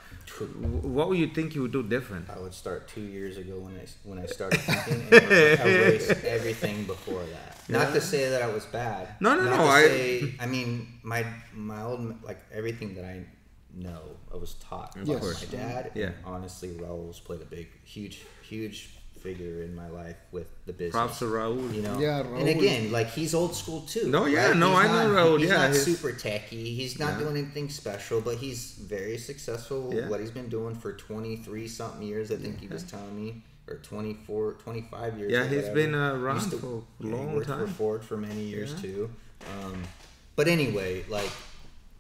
what would you think you would do different? I would start two years ago when I when I started thinking and erase [laughs] everything before that. Not to say that I was bad. No, no, Not no, I- say, I mean, my my old like everything that I know, I was taught by Yes. course. my dad. Yeah. Honestly, Raul's played a big, huge, huge figure in my life with the business. Props to Raul. You know, Yeah, and again, like he's old school too. No, yeah, right? no, He's I know not- Raul, He's yeah, not his- super techy. He's not Yeah. doing anything special, but he's very successful. Yeah. What he's been doing for twenty three something years, I think he was telling me, or 24, 25 years. Yeah, he's been, uh, around used for a long worked time. For Ford for many years Yeah. too. Um, but anyway, like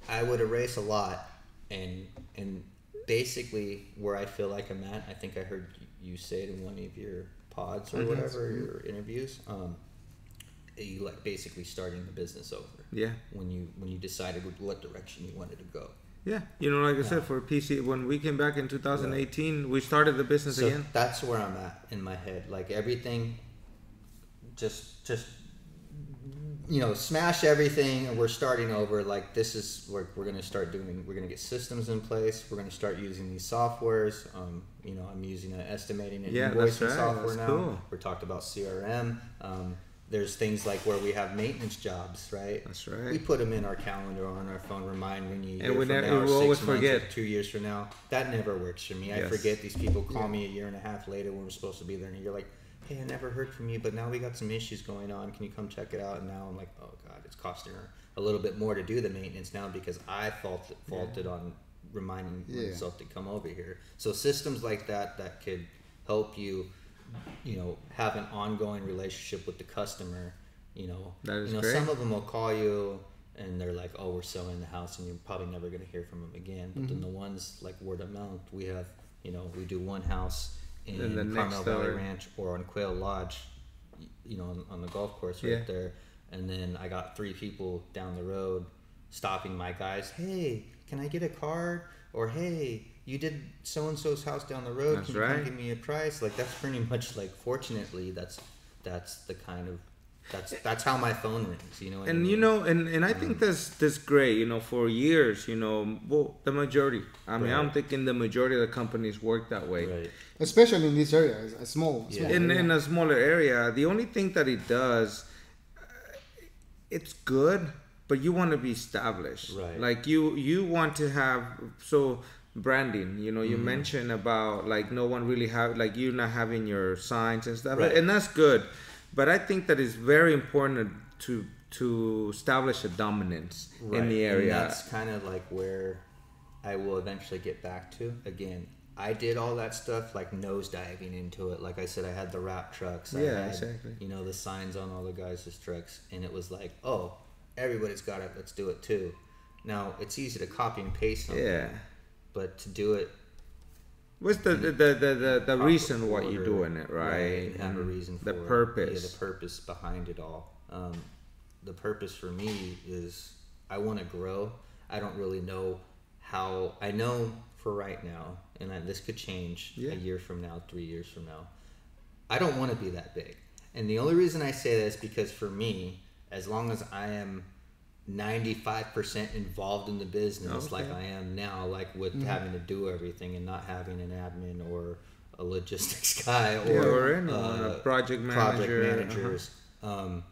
I would erase a lot, and and basically where I feel like I'm at, I think I heard you say in one of your pods or Mhm. whatever your interviews. Um, you like basically starting the business over Yeah, when you when you decided what direction you wanted to go. yeah. You know, like I said, for PC, when we came back in 2018, we started the business So again. that's where I'm at in my head. Like everything, just just you know, smash everything, and we're starting over. Like this is we're, we're gonna start doing. We're gonna get systems in place. We're gonna start using these softwares. Um, you know, I'm using an estimating and Yeah, invoicing right. software That's now. cool. We're talked about CRM. Um, there's things like where we have maintenance jobs, right? That's right. We put them in our calendar on our phone. Remind when you And we never- we always forget. two years from now. That never works for me. I forget these people call me a year and a half later when we're supposed to be there, and you're like, "Hey, I never heard from you, but now we got some issues going on. Can you come check it out?" And now I'm like, "Oh God, it's costing her a little bit more to do the maintenance now because I faulted faulted on reminding Yeah. myself to come over here." So systems like that that could help you, you know, have an ongoing relationship with the customer. You know, That is you know, great. some of them will call you and they're like, "Oh, we're selling the house," and you're probably never going to hear from them again. But Mm-hmm. then the ones like word of mouth, we have, you know, we do one house in And the Carmel Valley door. Ranch or on Quail Lodge, you know, on, on the golf course right Yeah. there. And then I got three people down the road stopping my guys. Hey, can I get a card? Or hey, you did so and so's house down the road. That's can you right. give me a price? Like that's pretty much like. Fortunately, that's that's the kind of That's that's how my phone rings. You know. What I and mean? you know and and i think that's that's great you know for years you know well the majority i mean i'm thinking the majority of the companies work that way Right. especially in this area, a small, Yeah. small in area. in a smaller area the only thing that it does uh, it's good but you want to be established Right. like you you want to have so branding you know you Mm-hmm. mentioned about like no one really have like you not having your signs and stuff Right. and that's good but i think that it's very important to to establish a dominance in Right, the and area that's kind of like where I will eventually get back to. Again, I did all that stuff like nose diving into it. Like I said, I had the wrap trucks. I Yeah, had, exactly. You know, the signs on all the guys' trucks, and it was like, oh, everybody's got it. Let's do it too. Now it's easy to copy and paste something, yeah but to do it what's the the the, the, the, reason why you're doing it right, have a reason for the purpose. Yeah, the purpose behind it all. Um, the purpose for me is i want to grow. I don't really know how i know for right now and I, this could change Yeah. a year from now three years from now i don't want to be that big. And the only reason i say this because for me as long as i am 95% involved in the business like i am now like with having to do everything and not having an admin or a logistics [laughs] guy or, Yeah, or anyone, a uh, project project manager, uh-huh. managers. Um,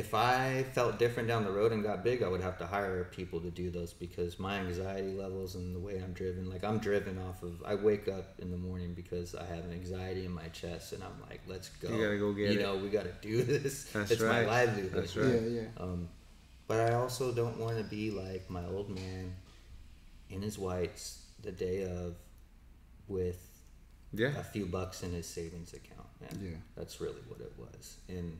if i felt different down the road and got big i would have to hire people to do those because my anxiety levels and the way i'm driven like i'm driven off of i wake up in the morning because i have an anxiety in my chest and i'm like let's go You gotta go get you it. know we gotta do [laughs] this That's it's right. my livelihood That's yeah, right. yeah. um, but I also don't want to be like my old man in his whites the day of with yeah a few bucks in his savings account. Man. Yeah. That's really what it was. And,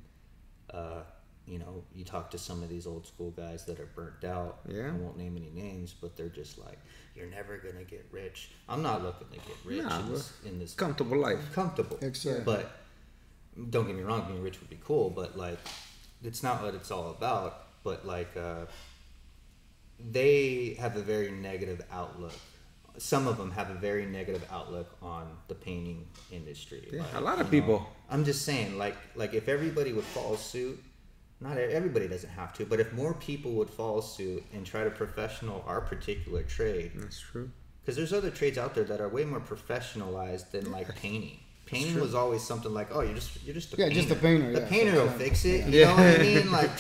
uh, you know, you talk to some of these old school guys that are burnt out. Yeah. I won't name any names, but they're just like, you're never going to get rich. I'm not looking to get rich Nah, in, this, in this comfortable life comfortable. Exactly. But don't get me wrong, being rich would be cool, but like it's not what it's all about. But like uh, they have a very negative outlook. Some of them have a very negative outlook on the painting industry. Yeah, Like, a lot of you know, people. I'm just saying, like, like if everybody would follow suit, not everybody doesn't have to, but if more people would follow suit and try to professional our particular trade, that's true because there's other trades out there that are way more professionalized than like painting. Painting was always something like, oh, you're just you're just a Yeah, painter. just a painter, The yeah. painter will Yeah. fix it. You know what I [laughs] mean? Like,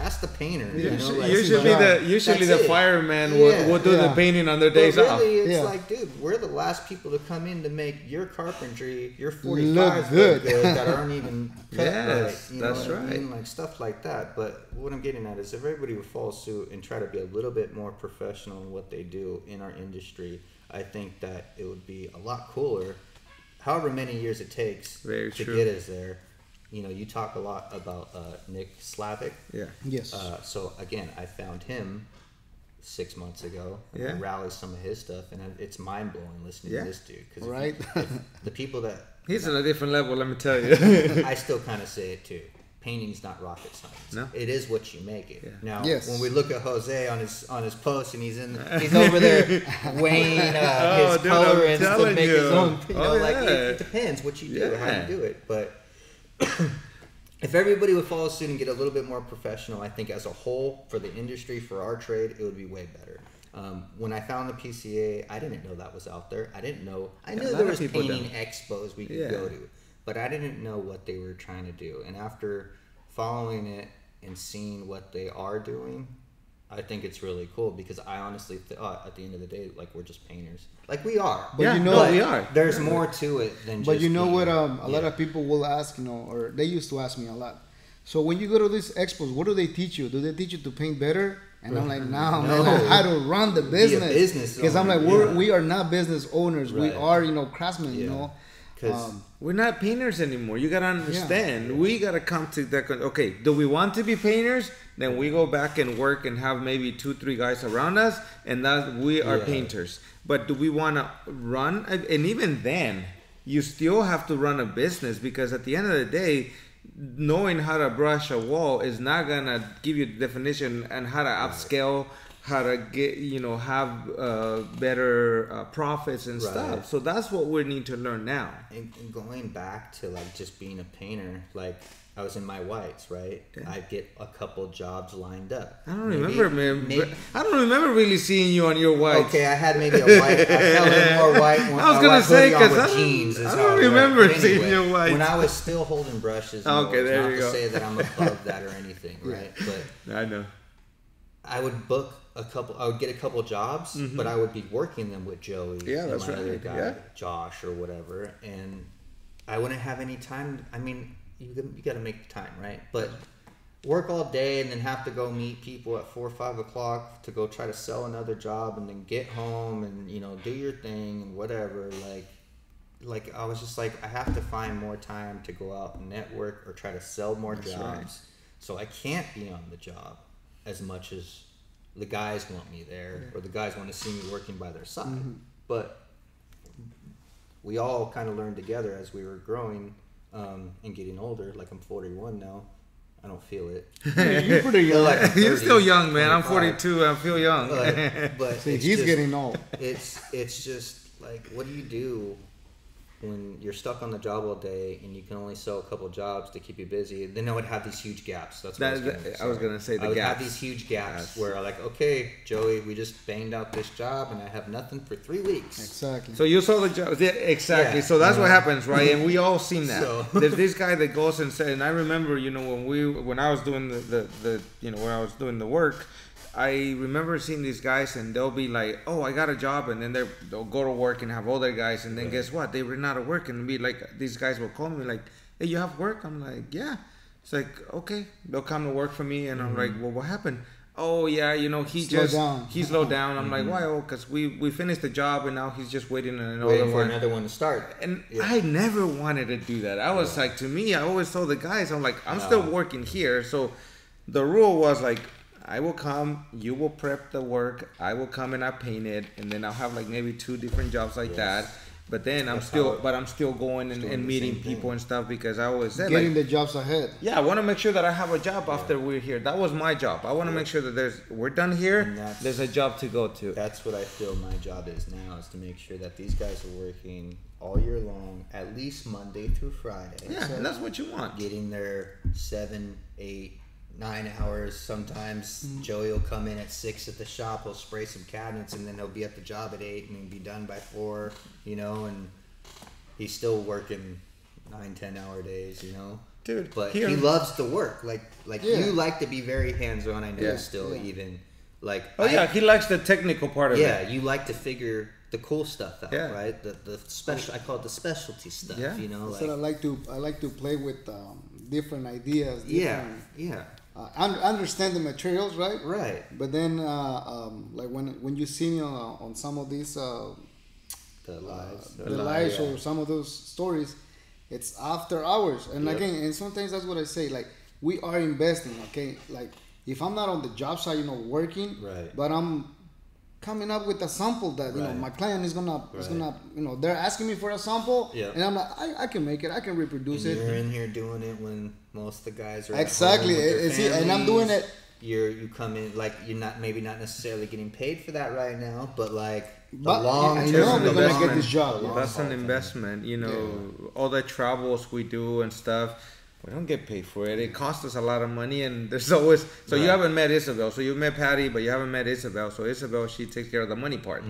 ask the painter. You know, usually, like, usually the usually That's the it. fireman Yeah. will, will do the painting on their But days really, off it's Yeah. like, dude, we're the last people to come in to make your carpentry, your 45s Look look good. good, that aren't even cut [laughs] Yes, right. You know that's what I right. mean? Like stuff like that. But what I'm getting at is if everybody would follow suit and try to be a little bit more professional in what they do in our industry, I think that it would be a lot cooler. However many years it takes Very to true. get us there. You know, you talk a lot about uh, Nick Slavik. yeah Yes. Uh, so again, I found him six months ago. Yeah. I rallied some of his stuff, and it's mind blowing listening Yeah. to this dude. Cause if Right. you- if the people that [laughs] he's on a different level let me tell you [laughs] I still kind of say it too. Painting's not rocket science. No. It is what you make it. Yeah. Now, Yes. when we look at Jose on his on his post, and he's in, [laughs] he's over there weighing uh, Oh, his dude, colorants to telling make his you. own. You know, Oh, like it, yeah. it depends what you do, how you do it. But if everybody would follow suit and get a little bit more professional, I think as a whole for the industry, for our trade, it would be way better. Um, when I found the PCA, I didn't know that was out there. I didn't know. I knew there was painting don't. expos we could Yeah. go to, but I didn't know what they were trying to do. And after following it and seeing what they are doing, I think it's really cool because I honestly, th- uh, at the end of the day, like we're just painters, like we are. But yeah you know- no, But we are There's more to it than. Just But you know what? Um, a lot of people will ask, you know, or they used to ask me a lot. So when you go to these expos, what do they teach you? Do they teach you to paint better? And I'm like, [laughs] no, No. man, how to run the business. business Because I'm like, we're yeah. we are not business owners. We are, you know, craftsmen. You know. know. 'Cause- Um, We're not painters anymore. You gotta understand. We gotta come to that. Okay, do we want to be painters? Then we go back and work and have maybe two, three guys around us, and that we are Yeah. painters. But do we want to run? And even then, you still have to run a business because at the end of the day, knowing how to brush a wall is not gonna give you the definition and how to upscale. How to get you know have uh, better uh, profits and Right. stuff. So that's what we need to learn now. and, and going back to like just being a painter like I was in my whites, right? I'd get a couple jobs lined up. I don't Maybe- remember, man. maybe- I don't remember really seeing you on your white. Okay, I had maybe a white. I felt more white. [laughs] I was gonna say, hoodie on 'cause with I don't- I don't remember But seeing anyway, your white. When I was still holding brushes, Okay, there not you to go. say that I'm above [laughs] that or anything, right? But I know. I would book a couple. I would get a couple jobs, but I would be working them with Joey Mm-hmm. Yeah, and that's my right, other guy, yeah. Josh or whatever, and I wouldn't have any time. I mean, you got- you got to make the time, right? But work all day and then have to go meet people at four or five o'clock to go try to sell another job and then get home and you know do your thing and whatever like like i was just like i have to find more time to go out and network or try to sell more That's jobs right. so i can't be on the job as much as the guys want me there or the guys want to see me working by their side mm-hmm. but we all kind of learned together as we were growing um, and getting older like i'm 41 now i don't feel it [laughs] You're pretty young. Like, I'm [laughs] You're still young, man. I'm 42. I feel young. but, [laughs] but See, it's he's just- getting old. it's it's just like what do you do when you're stuck on the job all day and you can only sell a couple jobs to keep you busy then i would have these huge gaps that's what I, was That- gonna I was gonna say the I would gaps. have these huge gaps Yes. where like okay joey we just banged out this job and i have nothing for three weeks Exactly. So you saw the job, yeah, exactly. Yeah. So that's what happens, right? And we all seen that. So- [laughs] There's this guy that goes and said, and I remember, you know, when we, when I was doing the, the, the, you know, when I was doing the work, I remember seeing these guys, and they'll be like, "Oh, I got a job," and then they'll go to work and have other guys, and then guess what? They ran out of work, and be like, these guys will call me like, "Hey, you have work?" I'm like, "Yeah." It's like, okay, they'll come to work for me, and I'm like, mm-hmm. "Well, what happened?" Oh yeah, you know, he Slow just down. he slowed down. I'm like, mm-hmm. why? Oh, because we we finished the job, and now he's just waiting on another waiting for one. another one to start And Yeah. I never wanted to do that. I was like, to me, I always told the guys, I'm like, I'm still working here. So the rule was like, I will come, you will prep the work, I will come and I paint it, and then I'll have like maybe two different jobs like Yes. that. But then I'm still, it- but I'm still going and, and meeting people thing. and stuff because I always said Getting like, the jobs ahead. yeah, I want to make sure that I have a job after we're here. That was my job. I want to make sure that there's we're done here. There's a job to go to. that's what i feel my job is now is to make sure that these guys are working all year long at least monday through friday Yeah, and that's what you want. getting there seven, eight, nine hours. Sometimes Mm. Joey will come in at six at the shop. He'll spray some cabinets, and then he'll be at the job at eight, and he'll be done by four. You know, and he's still working nine, ten hour days. You know, Dude, but here- he loves to work. Like, like Yeah. you like to be very hands on. I know Yeah, still yeah. even like. Oh I- yeah, he likes the technical part of it. yeah, you like to figure the cool stuff out, Yeah. right? The the special. I call it the specialty stuff. Yeah. You know, So I like like to I like to play with um, different ideas. yeah, yeah, Uh, un- understand the materials, right? right. But then, uh, um, like when when you see me on, on some of these uh, The lives. the lives or some of those stories, it's after hours. And Yep. again, and sometimes that's what I say. Like we are investing. Okay, like if I'm not on the job site, you know, working, Right. But I'm coming up with a sample that you know my client is gonna is gonna you know they're asking me for a sample, Yep. and I'm like I, I can make it, I can reproduce And it. you're in here doing it when most of the guys are Exactly, At home with their and see, and I'm doing it- You're you come in like you're not maybe not necessarily getting paid for that right now, but like But long I term, know I'm gonna get this job, the yeah. long That's an thing. investment, you know. All the travels we do and stuff, we don't get paid for it. It costs us a lot of money, and there's always. So you haven't met Isabel. So you've met Patty, but you haven't met Isabel. So Isabel, she takes care of the money part.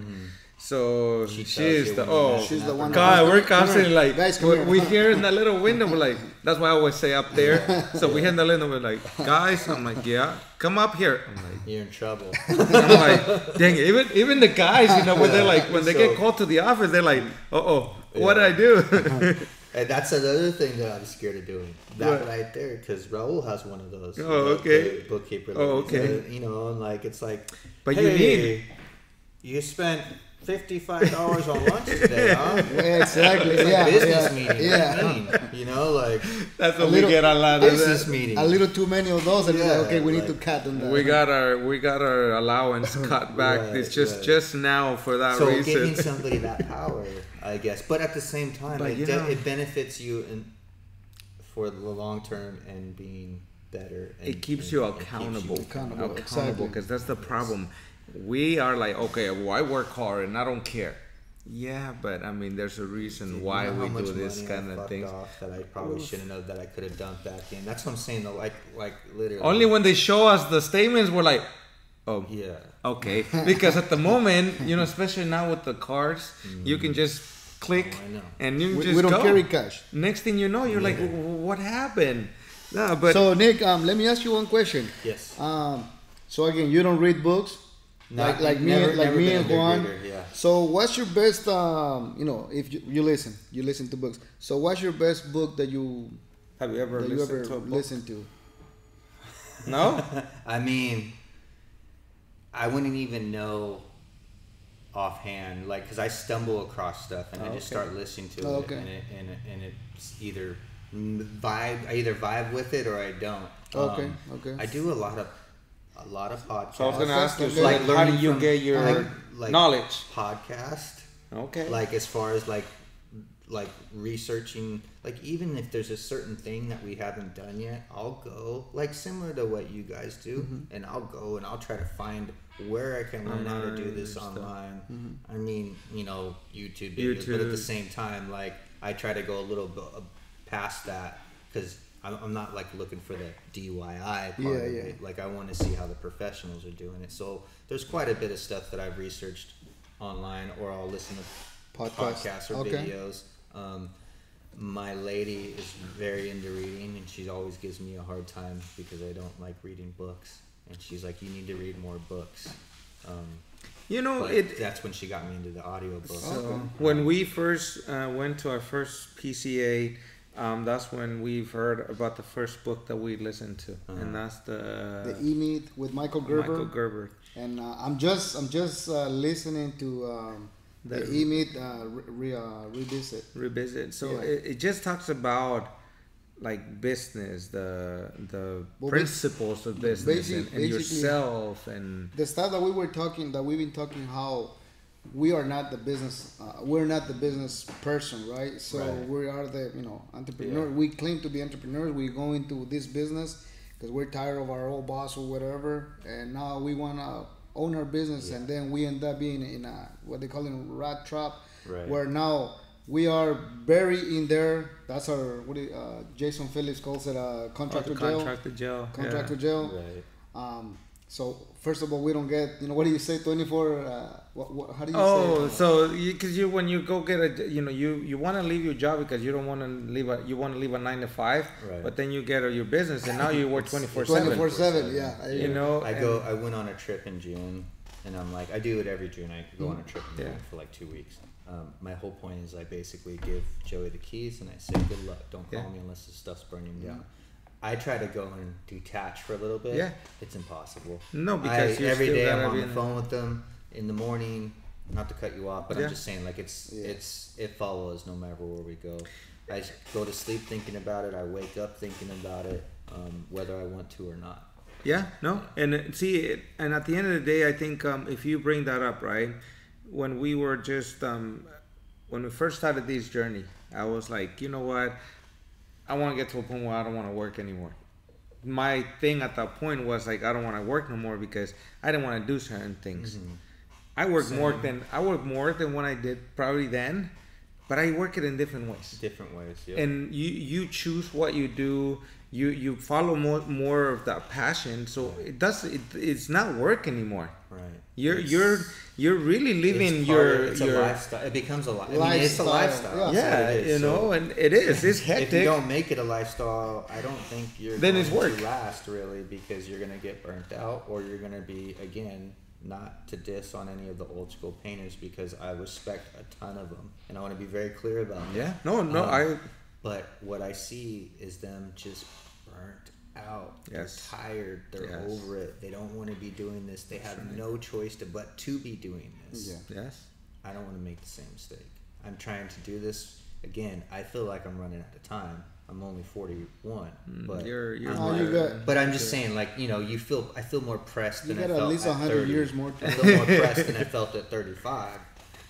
So She she, is the oh She's the one or God, we're constantly like Guys, come we, here. we hear in that little window. We're like, that's why I always say up there. [laughs] So we hear in the window. We're like, guys, I'm like, yeah, come up here. I'm like. You're in trouble. [laughs] I'm like, dang it. Even even the guys, you know, when they're like when they So- get called to the office, they're like, uh oh, what did I do? [laughs] and that's another thing that I'm scared of doing. That What? right there, because Raul has one of those. Oh, okay. bookkeeper. Oh, okay. You know, and like it's like, But you need- You spent fifty-five dollars on lunch today, huh? Yeah, exactly. It's like yeah, business yeah, meeting. Yeah. What do you mean? You know, like That's A what little- we get a lot business meeting. A little too many of those, and Yeah, like, okay, we need to cut on that. We got our we got our allowance [laughs] cut back. Right, it's just right. just now for that so reason. So giving [laughs] somebody that power, I guess. But at the same time, But it, de- know- it benefits you in, for the long term and being better. And, it keeps and- you and keeps accountable, accountable, accountable, exactly. because that's the problem. We are like, okay, well, I work hard and I don't care. Yeah, but I mean, there's a reason You why know we do this money I kind of fucked things. Off that I probably shouldn't have. That I could have dumped back in. That's what I'm saying. Though, like, like literally. Only when they show us the statements, we're like, oh, Yeah. okay. [laughs] Because at the moment, you know, especially now with the cards, you can just click Oh, and you can We, just we don't go. carry cash. Next thing you know, you're like, Yeah. "W- what happened? No, but so Nick, um, let me ask you one question. Yes. Um, so again, you don't read books, like Not- like me, never- like never me been a and Juan. reader, yeah. So what's your best? Um, you know, if you, you listen, you listen to books. So what's your best book that you have you ever that you listened ever to listened to? No? [laughs] I mean, I wouldn't even know offhand, like, because I stumble across stuff and I just Okay. start listening to Oh, it, okay. and it and, it, and it's either vibe. I either vibe with it or I don't. Okay, Um, okay. I do a lot of a lot of podcasts. So I was gonna ask you, so like, how do you from- get your Uh-huh. like knowledge? podcast Okay. like as far as like like researching like even if there's a certain thing that we haven't done yet i'll go like similar to what you guys do Mm-hmm. and i'll go and i'll try to find where i can learn how to do this stuff. online Mm-hmm. i mean you know youtube videos but at the same time like i try to go a little bit uh, past that because I'm I'm not like looking for the DIY part Yeah, of yeah. it. Like I want to see how the professionals are doing it. So there's quite a bit of stuff that I've researched online, or I'll listen to Podcast. podcasts or Okay. videos. Um, my lady is very into reading, and she always gives me a hard time because I don't like reading books. And she's like, "You need to read more books." Um, you know, it. that's when she got me into the audiobook. So Okay. when we first uh, went to our first PCA, um, that's when we've heard about the first book that we listened to, and that's the, The E Meet with Michael Gerber. Michael Gerber. And uh, I'm just I'm just uh, listening to um, the The- E Meet uh, re, re, uh, revisit. revisit. So Yeah. it, it just talks about like business, the the Well, principles of business, basi- and, and basically- yourself, and The stuff that we were talking that we've been talking how we are not the business uh, we're not the business person right so Right. we are the you know entrepreneur Yeah. we claim to be entrepreneurs we go into this business because we're tired of our old boss or whatever and now we want to own our business and then we end up being in a what they call it rat trap Right. where now we are buried in there that's our what do you, uh, jason phillips calls it a contractor jail contractor jail, contractor yeah. jail Right. um, so first of all, we don't get you know what do you say twenty four? Uh, what, what how do you Oh, say? so because you, when you go get a you know you you want to leave your job because you don't want to leave a you want to leave a nine to five, Right. but then you get a, your business and now you work twenty four [laughs] seven. Twenty four seven, Yeah, I- You know, I go. I went on a trip in June, and I'm like, I do it every June. I go on a trip in Yeah. June for like two weeks. Um, my whole point is I basically give Joey the keys and I say, good luck. Don't call Yeah. me unless the stuff's burning down. I try to go and detach for a little bit. Yeah. it's impossible. No, because I, you every still day I'm on the phone with them in the morning. Not to cut you off, but Yeah. I'm just saying, like it's Yeah. it's it follows no matter where we go. I go to sleep thinking about it. I wake up thinking about it, um, whether I want to or not. Yeah, no, and uh, see, and at the end of the day, I think um, if you bring that up, right, when we were just um, when we first started this journey, I was like, you know what, I want to get to a point where I don't want to work anymore. My thing at that point was like, I don't want to work no more because I didn't want to do certain things. Mm-hmm. I work more than I work more than what I did probably then, but I work it in different ways Different ways, yeah. and you you choose what you do you you follow more more of that passion so it does it, it's not work anymore right. You're It's- you're you're really living your of- it's your a lifestyle. It becomes a li- I mean, it's a Lifestyle, lifestyle. yeah. You So know and it is it's hectic. [laughs] if you don't make it a lifestyle, I don't think you're Then going it's work. to last really because you're gonna get burnt out or you're gonna be again not to diss on any of the old school painters because I respect a ton of them and I want to be very clear about that. yeah no no Um, i But what I see is them just burnt. Yes. They're tired. They're Yes. over it. They don't want to be doing this. They have no choice to but to be doing this. Yeah. yes I don't want to make the same mistake. I'm trying to do this again. I feel like I'm running out of time. I'm only 41, but Mm, you're you're Oh, I'm you got- but I'm just saying, like you know, you feel I feel more pressed You than I got at felt least at 100 30. years more to- I feel more [laughs] pressed than I felt at 35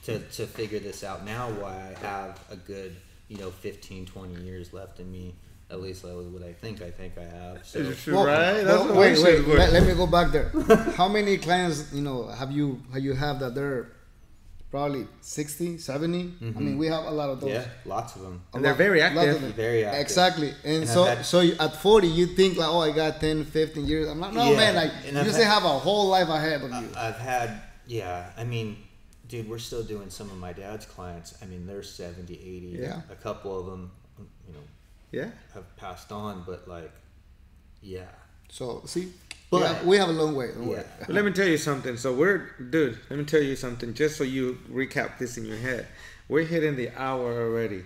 to to figure this out now. Why I have a good you know 15, 20 years left in me. At least that was what I think. I think I have. So Well, right that's the way wait, wait. Let, let me go back there. [laughs] How many clients you know have you have you have that they're probably 60, 70. I mean, mm-hmm. we have a lot of those. Yeah, lots of them. A And they're lot- very lot of active. them. Very active. Exactly. And, And so had- so you, at 40, you think like, oh, I got 10, 15 years. I'm like, no, Yeah, man. Like, and you I've still had- have a whole life ahead of you. I've had, yeah, I mean, dude, we're still doing some of my dad's clients. I mean, they're 70, 80. Yeah. A couple of them, you know, Yeah. have passed on, but like, yeah. So, see, But- we, have, we have a long way. Don't worry. Yeah. But let me tell you something. So we're, dude. Let me tell you something. Just so you recap this in your head, we're hitting the hour already.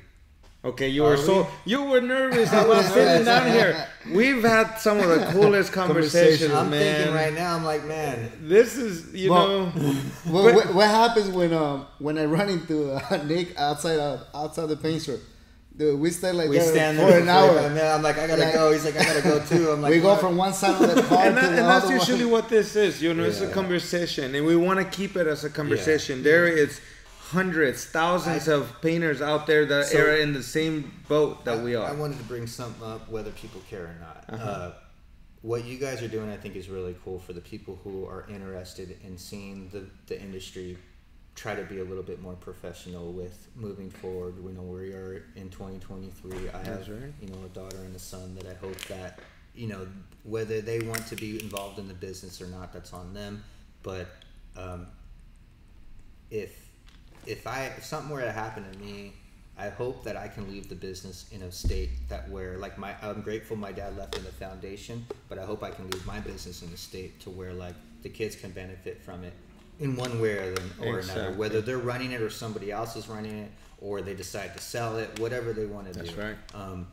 Okay, you Are were so you were nervous about [laughs] sitting down here. We've had some of the coolest [laughs] conversations, I'm man. thinking right now, I'm like, man, This is, you Well, know, [laughs] What, what, what happens when um when I run into uh, Nick outside of outside the paint store? Dude, we stay like we there stand for there an hour. a minute. I'm like, I gotta Like- go. He's like, I gotta go too. I'm [laughs] like, we go what? from one side of the [laughs] car and, to that, the and that's usually one. what this is. You know, it's a conversation, and we want to keep it as a conversation. There is hundreds, thousands of painters out there that So- are in the same boat that we I, I wanted to bring something up, whether people care or not. Uh-huh. Uh, what you guys are doing, I think, is really cool for the people who are interested in seeing the, the industry try to be a little bit more professional with moving forward. We know we are in 2023. I have, right. you know, a daughter and a son that I hope that, you know, whether they want to be involved in the business or not, that's on them. But um, if if I if something were to happen to me, I hope that I can leave the business in a state that where like my I'm grateful my dad left in the foundation, but I hope I can leave my business in a state to where like the kids can benefit from it in one way or, or another, whether they're running it or somebody else is running it or they decide to sell it, whatever they want to That's do. That's right. Um,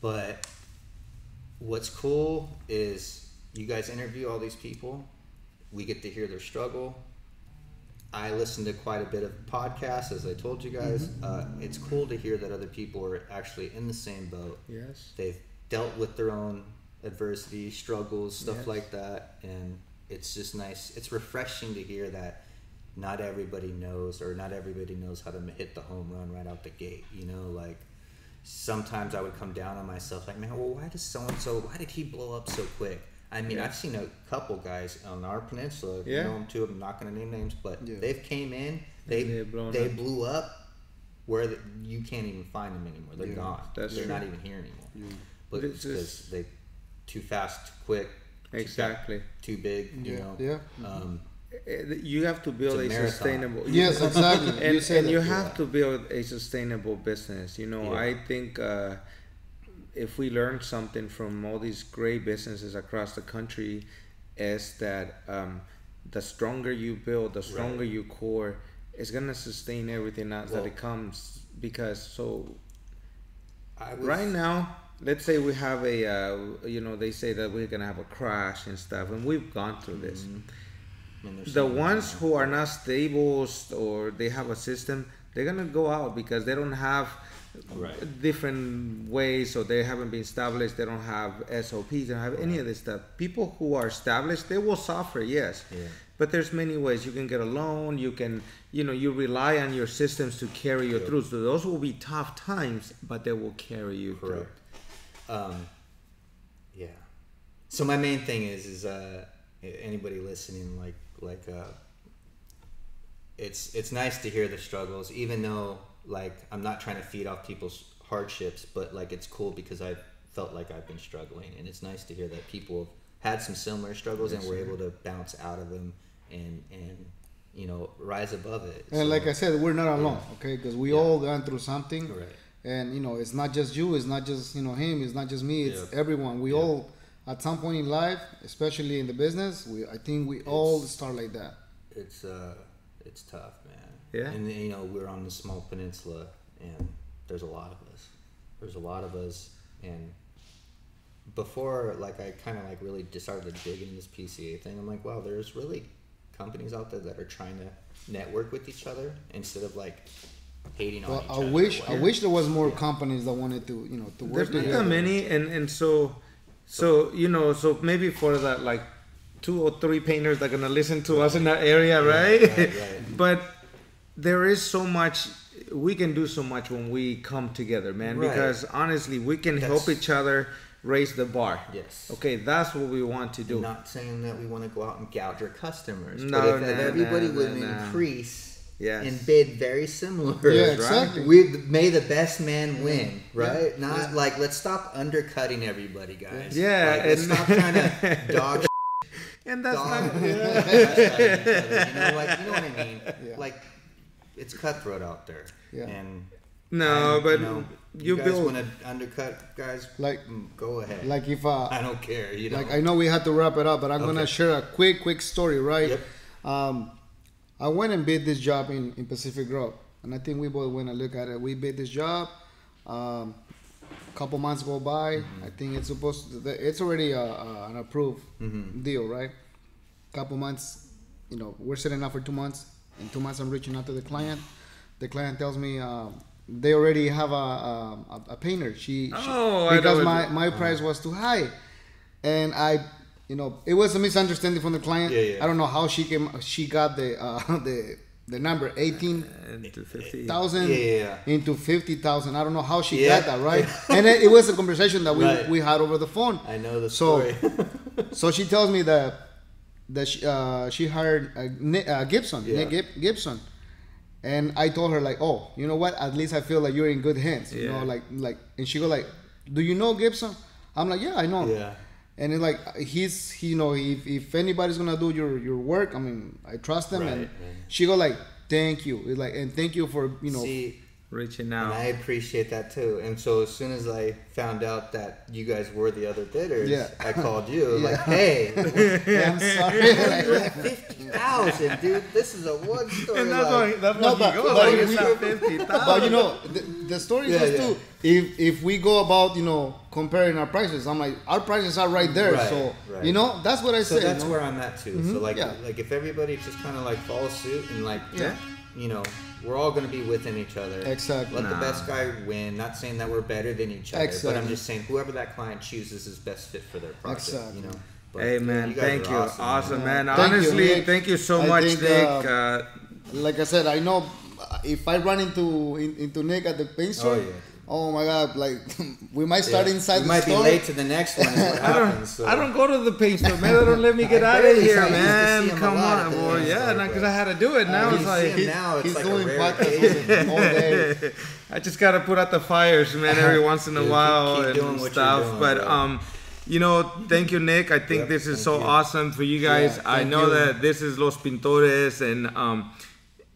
but what's cool is you guys interview all these people. We get to hear their struggle. I listen to quite a bit of podcasts, as I told you guys. Mm-hmm. Uh, it's cool to hear that other people are actually in the same boat. Yes. They've dealt with their own adversity, struggles, stuff Yes. like that, and it's just nice. It's refreshing to hear that not everybody knows, or not everybody knows how to hit the home run right out the gate. You know, like sometimes I would come down on myself, like, man, well, why does so and so? Why did he blow up so quick? I mean, Yeah. I've seen a couple guys on our peninsula. Yeah. You know them too. I'm not going to name names, but Yeah. they've came in. They they up. blew up where the, you can't even find them anymore. They're Yeah, gone. They're true. not even here anymore. But It's because just- they too fast, too quick, Exactly. too big. You Yeah, know. yeah. Um, Eh, You have to build a a, sustainable. Yes, exactly. [laughs] and You and that, you yeah. have to build a sustainable business. You know, Yeah. I think uh, if we learn something from all these great businesses across the country, is that um, the stronger you build, the stronger you core, it's gonna sustain everything else that it comes. Because so I was, right now let's say we have a uh, you know they say that we're gonna have a crash and stuff and we've gone through this. There's the ones who are not stable or they have a system they're gonna go out because they don't have Right. different ways or they haven't been established they don't have sops they don't have any of this stuff. People who are established they will suffer yes. Yeah. but there's many ways. You can get a loan you can you know you rely on your systems to carry you through. So those will be tough times but they will carry you through. Correct. Um, yeah. So my main thing is is uh, anybody listening like like uh, it's it's nice to hear the struggles, even though like I'm not trying to feed off people's hardships, but like it's cool because I felt like I've been struggling, and it's nice to hear that people have had some similar struggles and were able to bounce out of them and and you know rise above it. And So- like I said, we're not alone, okay? Because we Yeah. all gone through something, Right. And you know, it's not just you, it's not just you know him, it's not just me, it's Yeah. everyone. We Yeah. all, at some point in life, especially in the business, we I think we all start like that. it's uh it's tough man Yeah. and you know we're on the small peninsula and there's a lot of us there's a lot of us and before like i kind of like really just started to dig into this pca thing i'm like wow there's really companies out there that are trying to network with each other instead of like hating on Well, each I other wish I wish there was more companies that wanted to you know to work There's not together. that many, and and so, so you know, so maybe for that like two or three painters that are gonna listen to us in that area, right? right, right. [laughs] but there is so much we can do so much when we come together, man. Right. Because honestly, we can help each other raise the bar. Yes. Okay, that's what we want to do. I'm not saying that we want to go out and gouge our customers, No, but if, if no, everybody no, would no, no. increase Yes. and bid very similar. Yeah, right. exactly. We may the best man win, right? Not like let's stop undercutting everybody, guys. Yeah, Like, let's stop trying to [laughs] dog And that's dog. not. you know, like you know what I mean? Yeah. Like it's cutthroat out there. Yeah. And No, and, but you, know, you guys build- want to undercut guys? Like- mm, go ahead. Like if uh, I don't care. You know. like I know we had to wrap it up, but I'm gonna share a quick, quick story, right? Yep. Um, I went and bid this job in, in Pacific Grove, and I think we both went and look at it. We bid this job. Um, couple months go by. Mm-hmm. I think it's supposed to. It's already a, a, an approved Mm-hmm. deal, right? Couple months, you know, we're sitting out for two months. In two months, I'm reaching out to the client. The client tells me um, they already have a, a, a painter. She, she Oh, I know because my my price was too high, and I, you know, it was a misunderstanding from the client. Yeah, yeah. I don't know how she came. She got the uh, [laughs] the the number eighteen And to 50. thousand Yeah, yeah, yeah. into fifty thousand. I don't know how she Yeah. got that right, [laughs] and it, it was a conversation that we Right. we had over the phone. I know the So- story. [laughs] So she tells me that that she, uh, she hired uh, Nick, uh, Gibson, Yeah. Nick Gibson, and I told her like, oh, you know what? At least I feel like you're in good hands. You know, like like, and she go like, do you know Gibson? I'm like, yeah, I know. yeah. And it's like he's he, you know if, if anybody's gonna do your your work, I mean I trust them. Right, and right. she go like, thank you. It's like and thank you for you know See, Reaching and out. I appreciate that too. And so as soon as I found out that you guys were the other bidders, Yeah. I called you [laughs] Yeah. like, "Hey, [laughs] I'm sorry. [laughs] fifty thousand, dude! This is a one story." And that's like, why that's No, but- he goes but like we- it's not 50,000. but you know the, the story Yeah, is yeah. too. If if we go about you know comparing our prices, I'm like our prices are right there. Right, so right. you know that's what I so say. that's you know? where I'm at too. So like, yeah. like if everybody just kind of like follows suit and like, Yeah. you know, we're all gonna be within each other. Exactly. Let the best guy win. Not saying that we're better than each other, but I'm just saying whoever that client chooses is best fit for their project. Exactly. You know. But, Hey man, guys thank you. Awesome, Awesome, man. Thank Honestly, Nick. thank you so I much, think, Nick. uh, Uh, like I said, I know uh, if I run into in, into Nick at the paint store, oh, yeah. Oh my god, like [laughs] we might start Yeah. inside You the might store. be late to the next one. Is what [laughs] I don't, happens. So. I don't go to the paint store, man. They don't let me [laughs] get out of here, saw- I used to man. see 'em Come on, boy. Yeah, because I had to do it. Now you it's like like 'em now, it's he's like doing rare podcasts all day. I just gotta put out the fires, man, every once in a Dude, while keep and doing what stuff. doing, but bro. um, you know, thank you, Nick. I think Yep, this is so you. awesome for you guys. Yeah, I know you. that this is Los Pintores, and um, it-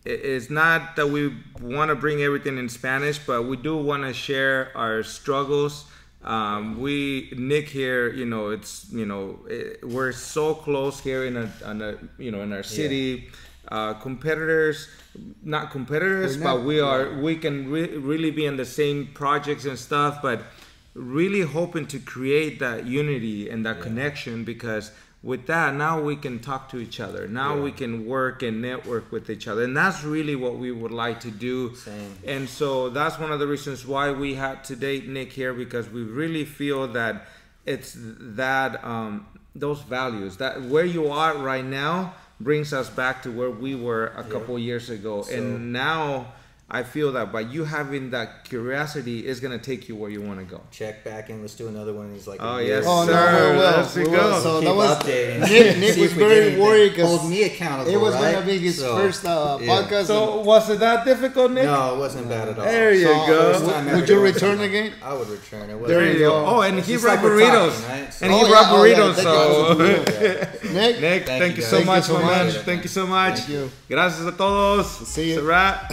it's not that we want to bring everything in Spanish, but we do want to share our struggles. Um, we Nick here, you know, it's you know, it, we're so close here in a, in a you know in our city. Uh, competitors, not competitors, We're but not- we are. We can re- really be in the same projects and stuff, but really hoping to create that unity and that connection because with that now we can talk to each other. Now Yeah. we can work and network with each other. And that's really what we would like to do. Same. and so that's one of the reasons why we had to date nick here because we really feel that it's that um, those values that where you are right now brings us back to where we were a couple years ago. So- and now i feel that by you having that curiosity is going to take you where you want to go Check back in. Let's do another one. He's like, Oh, yes, Oh Sir, no, we will. let's we go. will. So Keep that was updating. Nick. [laughs] Nick was if we get very worried because hold me accountable. it was right? gonna be his So, first uh, yeah. podcast. so was it that difficult nick No, it wasn't bad at all. There you So, go. Would you return watch it. again? I would return it. There you go. Oh, and It's he brought like burritos. talking, right? So- And he Oh, brought yeah, oh, burritos. so. Nick, [laughs] Nick, Thank thank, you you so much, my much. man. Thank you so much. Thank you. Gracias a todos. See you. It's a wrap.